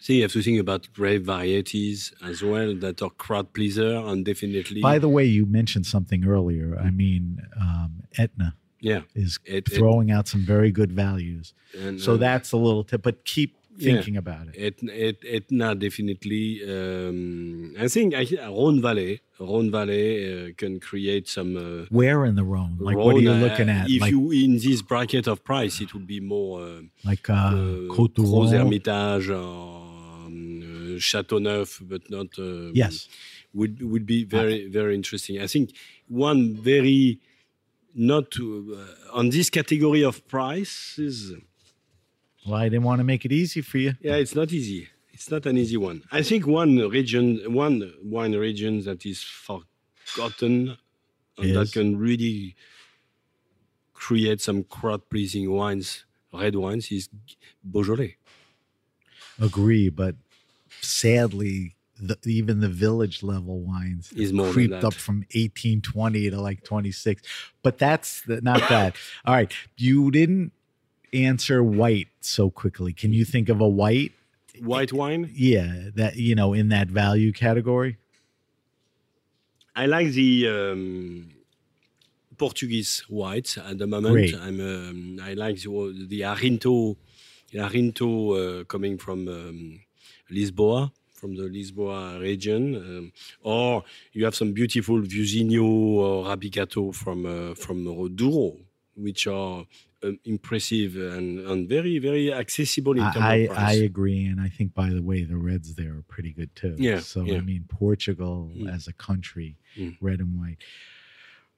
Think you have to think about grape varieties as well that are crowd pleaser and definitely. by the way you mentioned something earlier i mean um, etna yeah, is It- it- throwing out some very good values and, so uh, that's a little tip but keep Yeah. thinking about it Etna, Et, Etna definitely. Um, I think I, Rhone Valley, Rhone Valley uh, can create some. Uh, where in the Rhone like what are you uh, looking at If like you in this bracket of price, it would be more. Uh, like uh, uh, Côte Gros Hermitage or um, uh, Châteauneuf, but not. Uh, yes would would be very very interesting. I think one very not to, uh, on this category of prices. Well they want to make it easy for you Yeah, it's not easy. It's not an easy one. I think one region, one wine region that is forgotten and Is? that can really create some crowd pleasing wines, red wines, is Beaujolais. agree but sadly the, even the village level wines Is more creeped up from 1820 to like 26 but that's the, not bad all right you didn't answer white so quickly can you think of a white White wine. yeah that you know in that value category I like the um, Portuguese whites at the moment. Great. I'm um, I like the, the Arinto, the Arinto uh, coming from um, Lisboa, from the Lisboa region, um, or you have some beautiful Viosinho or Rabigato from uh, from Douro, which are um, impressive and, and very very accessible in terms I, of I agree and i think by the way the reds there are pretty good too Yeah, so i mean portugal Mm. as a country Mm. red and white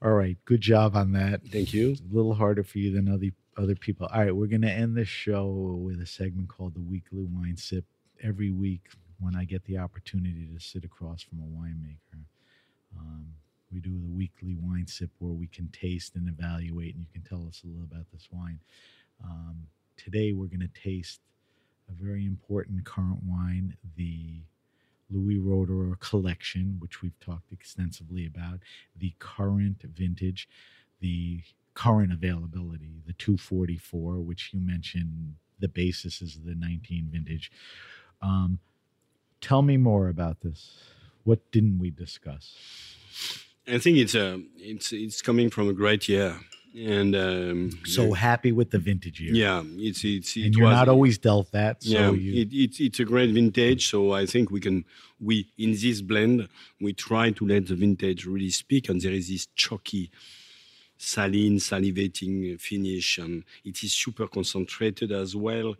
all right good job on that Thank you. It's a little harder for you than other other people. All right, we're gonna end this show with a segment called the Weekly Wine Sip. Every week, when I get the opportunity to sit across from a winemaker, um, we do the weekly wine sip where we can taste and evaluate, and you can tell us a little about this wine. Um, today, we're gonna taste a very important current wine, the Louis Roederer collection, which we've talked extensively about, the current vintage, the current availability, the 244, which you mentioned, the basis is the 19 vintage. Um, tell me more about this. What didn't we discuss? I think it's a it's it's coming from a great year, and um, So happy with the vintage year. yeah, it's it's and you're was- not always dealt that. So yeah, you, it, it, it's a great vintage. So I think we can we in this blend we try to let the vintage really speak, and there is this chalky saline, salivating finish, and it is super concentrated as well.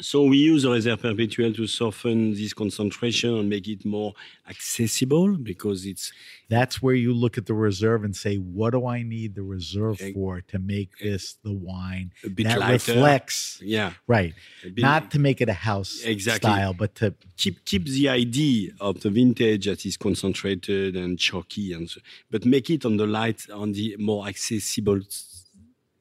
So we use the Reserve perpetual to soften this concentration and make it more accessible because it's That's where you look at the reserve and say, what do I need the reserve for to make this the wine a bit that lighter. reflects Yeah, right, bit- not to make it a house Exactly. style, but to keep keep the idea of the vintage that is concentrated and chalky and so, but make it on the light on the more accessible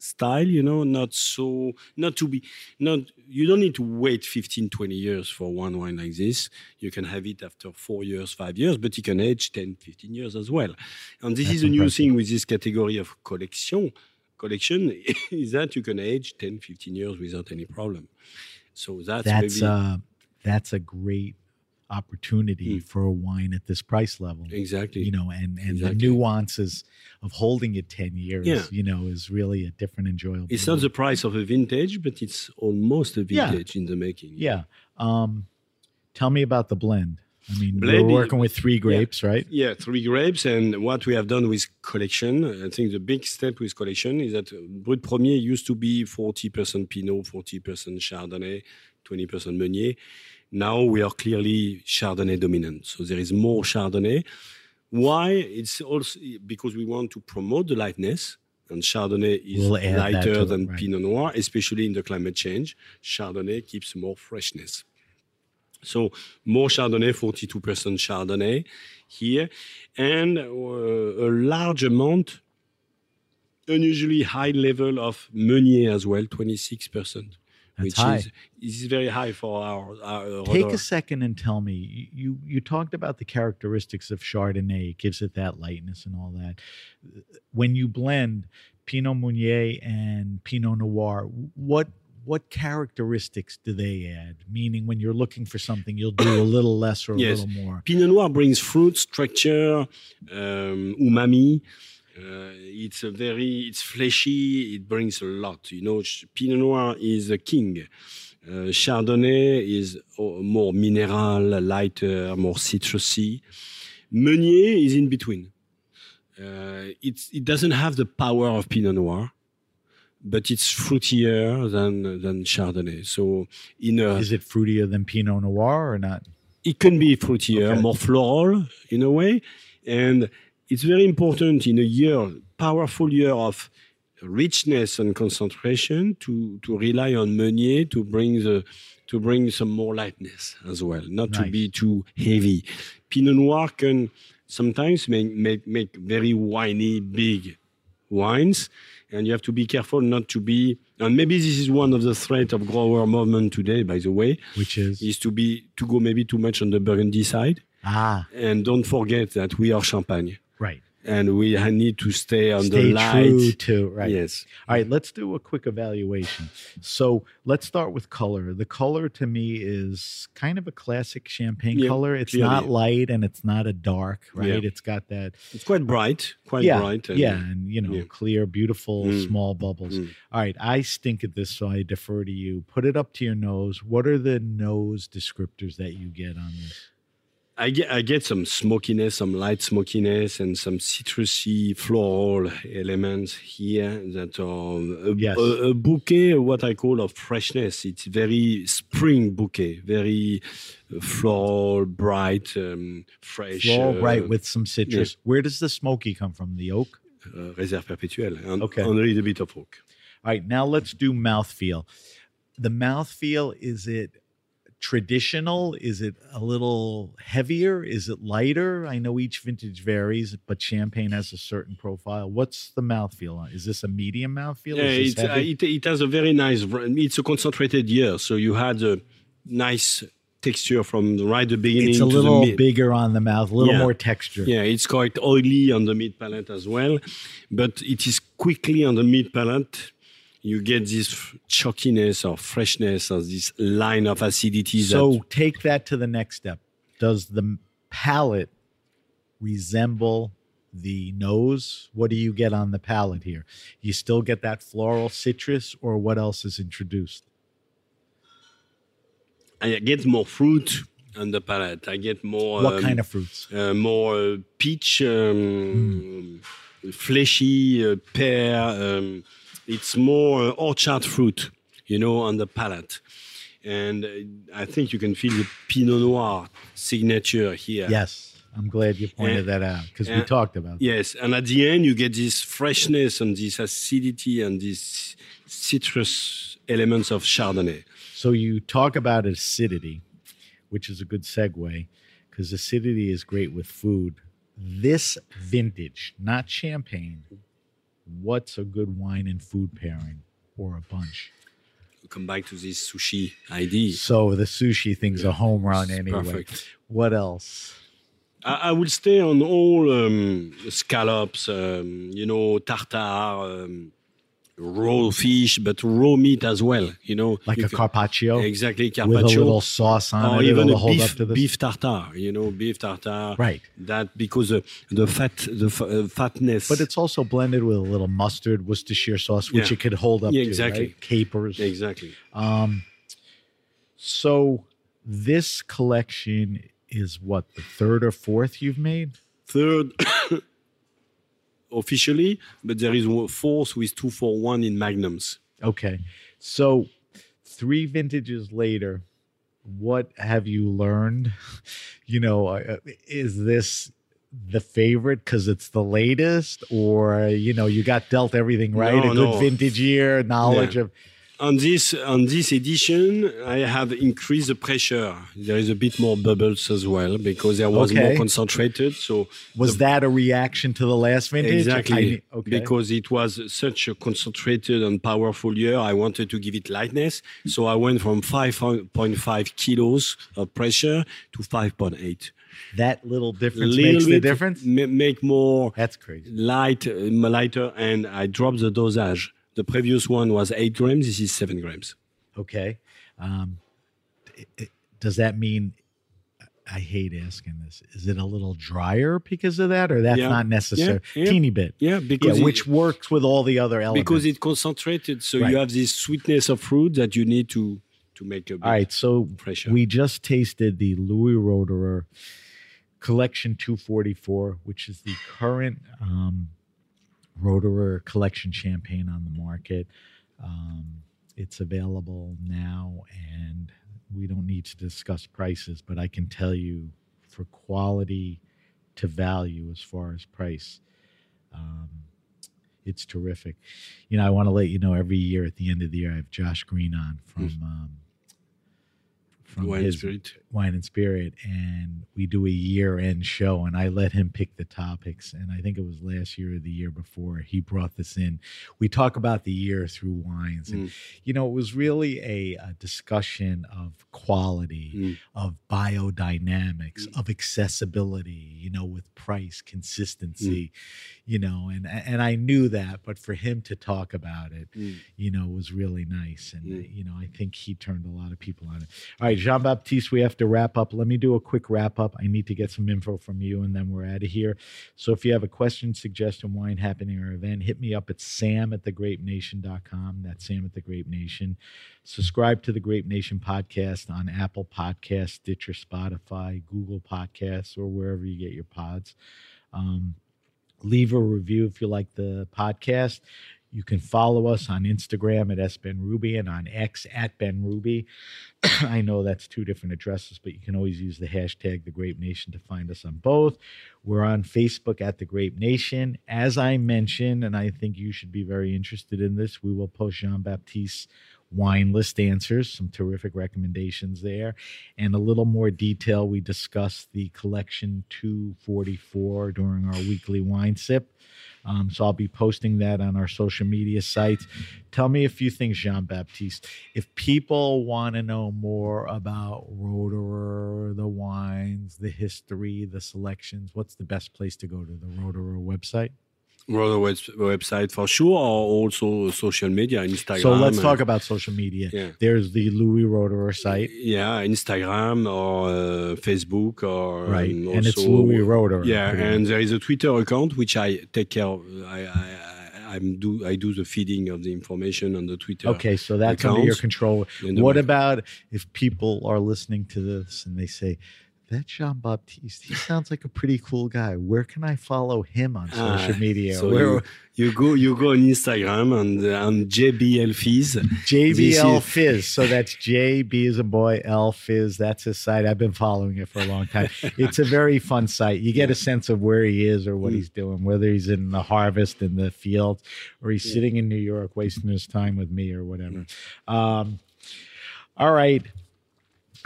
style you know not so not to be not you don't need to wait 15 20 years for one wine like this. You can have it after four years five years but it can age 10 15 years as well. And this That's is a new thing with this category of collection. Collection <laughs> is that you can age 10 15 years without any problem. So that's, that's maybe uh that's a great opportunity Mm. for a wine at this price level. exactly You know, and and Exactly. the nuances of holding it ten years, Yeah. you know, is really a different enjoyable. It's not the price of a vintage, but it's almost a Yeah. vintage in the making. yeah. Um, tell me about the blend. I mean, Blend we're working with three grapes, right? Yeah, three grapes. And what we have done with collection, I think the big step with collection is that Brut Premier used to be 40% Pinot, 40% Chardonnay, 20% Meunier. Now we are clearly Chardonnay dominant. So there is more Chardonnay. Why? It's also because we want to promote the lightness. And Chardonnay is We'll lighter it, than right. Pinot Noir, especially in the climate change. Chardonnay keeps more freshness. So more Chardonnay, 42% Chardonnay here, and uh, a large amount, unusually high level of Meunier as well, 26%. That's which high. is is very high for our, our Take other- a second and tell me. You you talked about the characteristics of Chardonnay. It gives it that lightness and all that. When you blend Pinot Meunier and Pinot Noir, what what characteristics do they add? Meaning, when you're looking for something, you'll do a little less or a Yes. little more. Pinot Noir brings fruit, structure, um, umami. Uh, it's a very, it's fleshy. It brings a lot. You know, Pinot Noir is a king. Uh, Chardonnay is uh, more mineral, lighter, more citrusy. Meunier is in between. Uh, it's, it doesn't have the power of Pinot Noir, but it's fruitier than than Chardonnay. So in a Is it fruitier than Pinot Noir or not? it can be fruitier, Okay. more floral in a way. And it's very important in a year, powerful year of richness and concentration to, to rely on Meunier to bring the to bring some more lightness as well, not to be too heavy. Pinot Noir can sometimes make, make, make very winey, big wines, and you have to be careful not to be. And maybe this is one of the threat of grower movement today, by the way, Which is is to be to go maybe too much on the Burgundy side. ah And don't forget that we are Champagne, right. and we need to stay on Stay the light. true to right. Yes, All right, let's do a quick evaluation. So let's start with color. The color to me is kind of a classic champagne Yeah, color. It's clearly. not light and it's not a dark, right? Yeah. It's got that it's quite bright, quite yeah, bright. and- yeah, and you know, clear, beautiful, Mm. small bubbles. Mm. All right, I stink at this, so I defer to you. Put it up to your nose. What are the nose descriptors that you get on this? I get I get some smokiness, some light smokiness, and some citrusy floral elements here that are a, Yes. a, a bouquet, what I call of freshness. It's very spring bouquet, very floral, bright, um, fresh. Floral uh, bright with some citrus. Where does the smoky come from? The oak? uh, Réserve perpétuelle, and, Okay. and a little bit of oak. All right, now let's do mouthfeel. The mouthfeel, is it traditional? Is it a little heavier? Is it lighter? I know each vintage varies, but champagne has a certain profile. What's the mouthfeel? On? Is this a medium mouthfeel? Yeah, Is it, this uh, it, it has a very nice, it's a concentrated year. So you had a nice texture from right the beginning it's a little bigger on the mouth, a little Yeah. more texture. Yeah, it's quite oily on the mid palate as well, but it is quickly on the mid palate. You get this chalkiness or freshness or this line of acidity. So that, take that to the next step. Does the palate resemble the nose? What do you get on the palate here? You still get that floral citrus, or what else is introduced? I get more fruit on the palate. I get more. what um, kind of fruits? uh, more peach, um, fleshy uh, pear. Um, it's more orchard fruit, you know, on the palate. And uh, I think you can feel the Pinot Noir signature here. Yes, I'm glad you pointed And- that out because we talked about. that. Yes, and at the end you get this freshness and this acidity and these citrus elements of Chardonnay. So you talk about acidity, which is a good segue because acidity is great with food. This vintage, not champagne. What's a good wine and food pairing or a bunch? Come back to this sushi idea. So the sushi thing's a home run anyway. Perfect. What else? I, I will stay on all um, scallops, um, you know, tartare, um, raw fish, but raw meat as well. You know, Like You a can- carpaccio exactly carpaccio with a little sauce on or it. even a beef, beef tartare. You know, beef tartare. Right. That because uh, the fat, the f- uh, fatness. But it's also blended with a little mustard, Worcestershire sauce, which Yeah. it could hold up Yeah, to. exactly. right? Capers. exactly. Um, so this collection is what the third or fourth you've made. third <coughs> <coughs> officially, but there is fourth with two for one in magnums. Okay, so three vintages later, what have you learned? <laughs> You know, uh, is this the favorite because it's the latest, or you know, you got dealt everything right? No, a good no. vintage year, knowledge Yeah. of On this on this edition, I have increased the pressure. There is a bit more bubbles as well because there was Okay. more concentrated. So was that a reaction to the last vintage? exactly I- okay. because it was such a concentrated and powerful year, I wanted to give it lightness. So I went from 5.5 kilos of pressure to 5.8. that little difference Little makes the difference. ma- make more That's crazy. light, uh, lighter, and I dropped the dosage. The previous one was eight grams. This is seven grams. Okay. Um, it- it- does that mean? I hate asking this. Is it a little drier because of that, or that's Yeah. not necessary? Yeah, yeah. Teeny bit. Yeah, Yeah, because it, which works with all the other elements. because it concentrated, so Right. you have this sweetness of fruit that you need to to make a all right. So pressure. we just tasted the Louis Roederer Collection 244, which is the current um, Roederer Collection champagne on the market. Um, it's available now, and we don't need to discuss prices, but I can tell you for quality to value as far as price. Um, it's terrific. You know, I want to let you know every year at the end of the year, I have Josh Green on from um, from Wine his spirit. wine and spirit and we do a year end show and i let him pick the topics and i think it was last year or the year before he brought this in we talk about the year through wines and you know it was really a, a discussion of quality Mm. of biodynamics of accessibility you know with price consistency you know and and i knew that but for him to talk about it Mm. you know was really nice and Mm. you know i think he turned a lot of people on it all right jean baptiste we have to wrap up. Let me do a quick wrap up. I need to get some info from you and then we're out of here. So if you have a question suggestion wine happening or event hit me up at sam at thegrapenation.com that's sam at the grape nation. Subscribe to the grape nation podcast on apple podcasts stitcher spotify google podcasts or wherever you get your pods. Um, leave a review if you like the podcast. You can follow us on Instagram at sbenrubi and on X at benrubi. <clears throat> I know that's two different addresses, but you can always use the hashtag the Grape Nation to find us on both. We're on Facebook at the Grape Nation. As I mentioned, and I think you should be very interested in this, we will post Jean Baptiste's wine list answers, some terrific recommendations there, and a little more detail. We discussed the collection 244 during our weekly wine sip. Um, so I'll be posting that on our social media sites. Tell me a few things, Jean Baptiste. If people want to know more about Roederer, the wines, the history, the selections, what's the best place to go to? The Roederer website? Web- website for sure, or also social media, Instagram. so let's talk about social media. Yeah. There's the Louis Roederer site. Yeah, Instagram or uh, Facebook or Right. um, and it's Louis Roederer. Yeah, and there is a Twitter account which I take care. Of. I, I, I I'm do I do the feeding of the information on the Twitter. Okay, so that's under your control. What about if people are listening to this and they say, That's Jean Baptiste. He sounds like a pretty cool guy. Where can I follow him on social Ah, media? So Where, you, you go you go on Instagram and uh, JBL Fizz. JBL is- Fizz. So that's JB as a boy, L Fizz. That's his site. I've been following it for a long time. It's a very fun site. You get a sense of where he is or what Mm. he's doing, whether he's in the harvest in the field or he's sitting in New York wasting his time with me or whatever. Um, all right.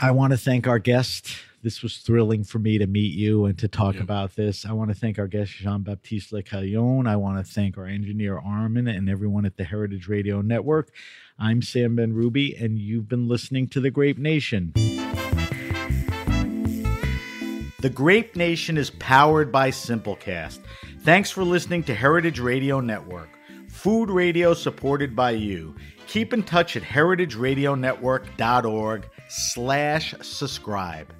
I want to thank our guest. This was thrilling for me to meet you and to talk Yeah. about this. I want to thank our guest, Jean Baptiste Lecaillon. I want to thank our engineer, Armin, and everyone at the Heritage Radio Network. I'm Sam Benrubi, and you've been listening to The Grape Nation. The Grape Nation is powered by Simplecast. Thanks for listening to Heritage Radio Network, food radio supported by you. Keep in touch at heritageradionetwork.org slash subscribe.